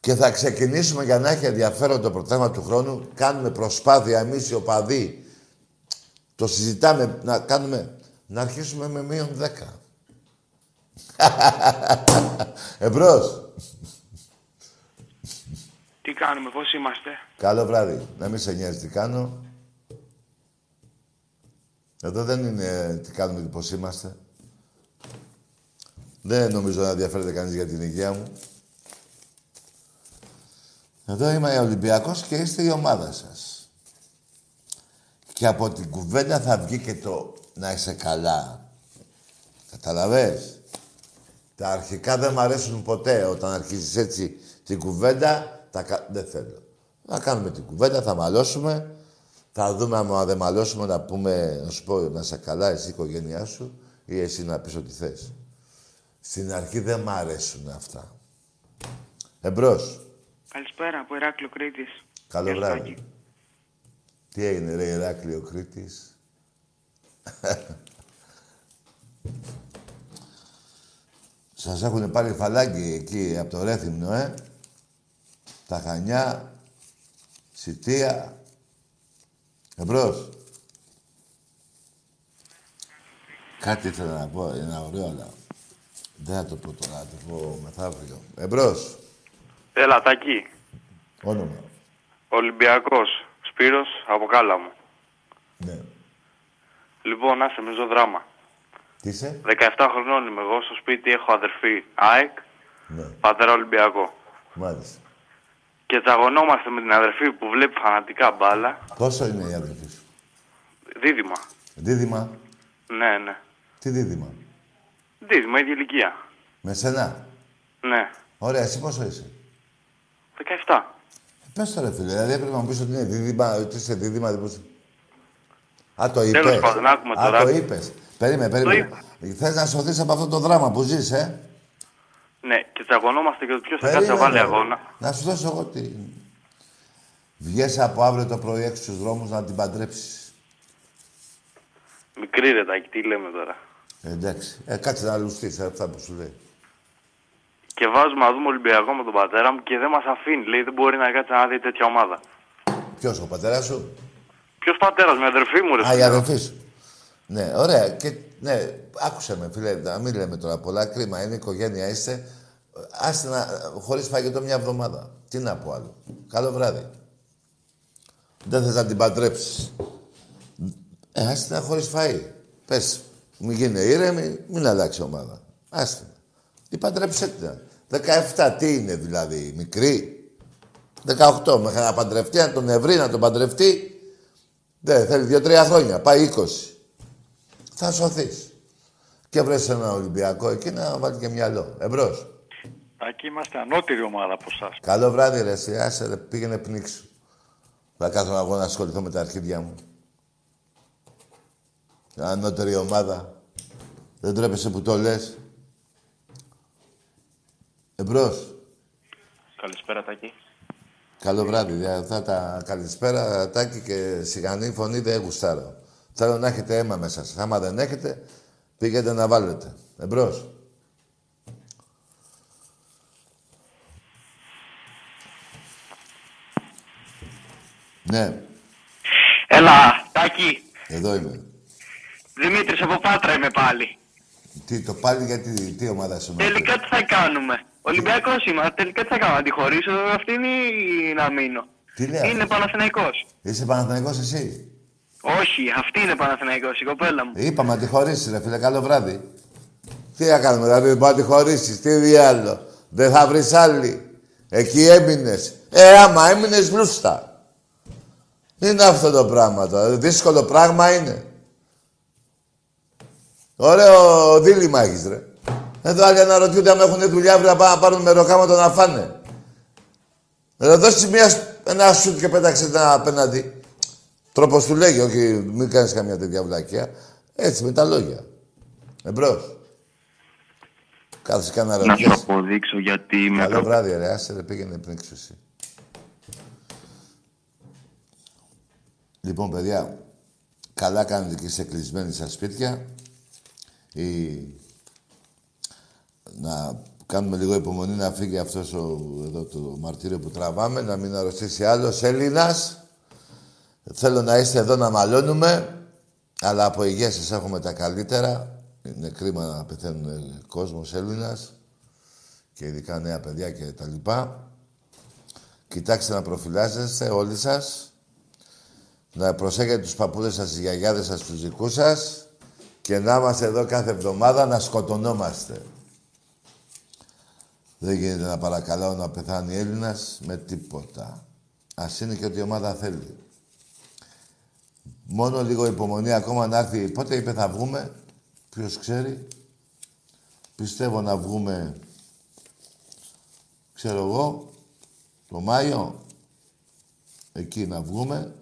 Και θα ξεκινήσουμε για να έχει ενδιαφέρον το πρωτάθλημα του χρόνου. Κάνουμε προσπάθεια εμείς οι οπαδοί. Το συζητάμε να κάνουμε... Να αρχίσουμε με μείον 10. Εμπρός. Τι κάνουμε, πώς είμαστε; Καλό βράδυ. Να μην σε νοιάζει τι κάνω. Εδώ δεν είναι τι κάνουμε και πώς είμαστε. Δεν νομίζω να ενδιαφέρεται κανείς για την υγεία μου. Εδώ είμαι Ολυμπιακός και είστε η ομάδα σας. Και από την κουβέντα θα βγει και το να είσαι καλά. Καταλαβες; Τα αρχικά δεν μ' αρέσουν ποτέ. Όταν αρχίζεις έτσι την κουβέντα, τα κα... δεν θέλω. Θα κάνουμε την κουβέντα, θα μαλώσουμε. Θα δούμε αν δεν μαλώσουμε να πούμε, να σου πω, να είσαι καλά εσύ η οικογένειά σου ή εσύ να πεις ό,τι θες. Στην αρχή δεν μ' αρέσουν αυτά. Εμπρός. Καλησπέρα από Ηράκλειο Κρήτης. Καλό Γεια σου, βράδυ. Τάκη. Τι έγινε, ρε Ηράκλειο Κρήτης; Σας έχουν πάρει φαλάκι εκεί από το Ρέθυμνο, ε; Τα Χανιά, Σιτία. Εμπρός. Κάτι ήθελα να πω, ένα ωραίο, αλλά δεν θα το πω τώρα, θα το πω μεθαύριο. Εμπρός. Έλα, Τάκη. Όνομα. Ολυμπιακός. Σπύρος από Κάλαμο. Ναι. Λοιπόν, άσε μες ζω δράμα. Τι είσαι; 17 χρονών είμαι εγώ. Στο σπίτι έχω αδερφή ΑΕΚ. Ναι. Πατέρα Ολυμπιακό. Μάλιστα. Και τσαγωνόμαστε με την αδερφή που βλέπει φανατικά μπάλα. Πόσο είναι η αδελφή σου; Δίδυμα. Δίδυμα; Ναι, ναι. Τι δίδυμα; Δίδυμα, ίδια ηλικία. Με σένα; Ναι. Ωραία, εσύ πόσο είσαι; 17. Πες το ρε φίλε, δηλαδή έπρεπε να μου πεις ότι είναι δίδυμα, ότι είσαι δίδυμα, δεν πώς... Α, το είπες. Τέλος πάντων, άκουμε Α, τώρα. το είπες. Περίμενε, περίμενε. Θες να σωθείς από αυτό το δράμα που ζεις, ε; Ναι, και τσαγωνόμαστε και το ποιος θα Περίμενε. κάτσει να βάλει αγώνα. Να σου δώσω εγώ τι... Βγες από αύριο το πρωί έξω στους δρόμους να την παντρέψεις. Μικρή ρε Τάκη, τι λέμε τώρα. Ε, εντάξει. Ε, κάτσε να λουστείς αυτά που σου λέει. Και βάζουμε να δούμε Ολυμπιακό με τον πατέρα μου και δεν μας αφήνει. Λέει δεν μπορεί να κάτσει να δει τέτοια ομάδα. Ποιος, ο πατέρας σου; Ποιος πατέρας, με αδερφή μου, ρε. Α, η αδερφής σου. Ναι, ωραία. Και, ναι, άκουσε με, φίλε, να μην λέμε τώρα πολλά. Κρίμα, είναι οικογένεια, είστε. Άστε να, χωρίς φαγητό μια εβδομάδα. Τι να πω άλλο. Καλό βράδυ. Δεν θες να την παντρέψεις. Ε, άστε να χωρίς φαΐ. Πες, μην γίνει ήρεμη, μην αλλάξει ομάδα. Άστε. Τι παντρέψε την. 17, τι είναι δηλαδή, μικρή; 18, μέχρι να παντρευτεί, να τον ευρύ, να τον παντρευτεί. Δεν, θέλει δύο-τρία χρόνια. Πάει 20. Θα σωθείς. Και βρες ένα Ολυμπιακό εκεί να βάλει και μυαλό. Εμπρός. Τάκη είμαστε ανώτερη ομάδα από εσάς. Καλό βράδυ, ρε. εσύ. Άσε, ρε. Πήγαινε πνίξου. Θα κάθομαι εγώ να ασχοληθώ με τα αρχίδια μου. Ανώτερη ομάδα. Δεν τρέπεσαι που το λες. Εμπρός. Καλησπέρα, Τάκη. Καλό βράδυ. δια- Αυτά τα καλησπέρα, τάκι και σιγανή φωνή δεν γουστάρω. Θέλω να έχετε αίμα μέσα σας. Άμα δεν έχετε, πήγαινε να βάλετε. Εμπρός. Ναι, Έλα, Τάκη. εδώ είμαι. Δημήτρης από Πάτρα είμαι πάλι. Τι, το πάλι γιατί, τι ομάδα σου Τελικά τι θα κάνουμε; Ολυμπιακός είμαι. Τελικά τι θα κάνουμε. Να τη χωρίσω αυτήν ή να μείνω. Τι λέει Είναι αυτό; Παναθηναϊκός. Είσαι Παναθηναϊκός εσύ; Όχι, αυτή είναι Παναθηναϊκός, η κοπέλα μου. Είπαμε να τη χωρίσεις, ρε φίλε. Καλό βράδυ. Τι να κάνουμε, δηλαδή, δεν μπορεί να τη χωρίσεις. Τι διάλο. Δεν θα βρεις άλλη. Εκεί έμεινες. Ε, άμα έμεινες λούστα. Είναι αυτό το πράγμα τώρα. Δύσκολο πράγμα είναι. Ωραίο δίλημα έχεις, ρε. Εδώ άλλοι αναρωτιούνται αν έχουν δουλειά αύριο να πάνε να πάρουν μεροκάματο να φάνε. Να δώσει μια, ένα σουτ και πέταξε ένα απέναντι. Τρόπος του λέγει, όχι μην κάνεις καμία τέτοια βλακία. Έτσι, με τα λόγια. Εμπρός. Κάθεσαι και Να σου αναρωτιέσαι. αποδείξω γιατί είμαι Καλό βράδυ, ρε. Άσε, ρε, πήγαινε πριν εσύ. Λοιπόν, παιδιά, καλά κάνετε και είστε κλεισμένοι στα σπίτια. Ή... Να κάνουμε λίγο υπομονή να φύγει αυτός ο, εδώ το μαρτύριο που τραβάμε, να μην αρρωστήσει άλλος Έλληνας. Θέλω να είστε εδώ να μαλώνουμε, αλλά από υγείας σας έχουμε τα καλύτερα. Είναι κρίμα να πεθαίνουν κόσμος Έλληνας και ειδικά νέα παιδιά και τα λοιπά. Κοιτάξτε να προφυλάσσεστε όλοι σας. Να προσέχετε τους παππούδες σας, τις γιαγιάδες σας, τους δικούς σας. Και να είμαστε εδώ κάθε εβδομάδα να σκοτωνόμαστε. Δεν γίνεται να παρακαλάω να πεθάνει Έλληνας με τίποτα. Ας είναι και ό,τι η ομάδα θέλει. Μόνο λίγο υπομονή ακόμα να έρθει. Πότε είπε θα βγούμε, ποιος ξέρει. Πιστεύω να βγούμε, ξέρω εγώ, το Μάιο. Εκεί να βγούμε.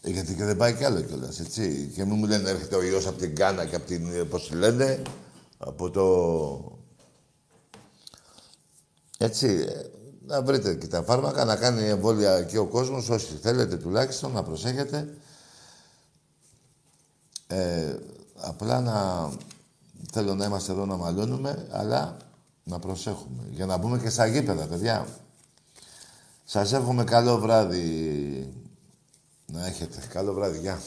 Ε, γιατί και δεν πάει κι άλλο κιόλας, έτσι. Και μην μου λένε έρχεται ο ιός από την Κάνα και από την, πώς τη λένε, από το... Έτσι, ε, να βρείτε και τα φάρμακα, να κάνει εμβόλια και ο κόσμος, όσοι θέλετε τουλάχιστον, να προσέχετε. Ε, απλά να... Θέλω να είμαστε εδώ να μαλώνουμε, αλλά να προσέχουμε. Για να μπούμε και στα γήπεδα, παιδιά. Σας εύχομαι καλό βράδυ να έχετε. Καλό βράδυ. Γεια.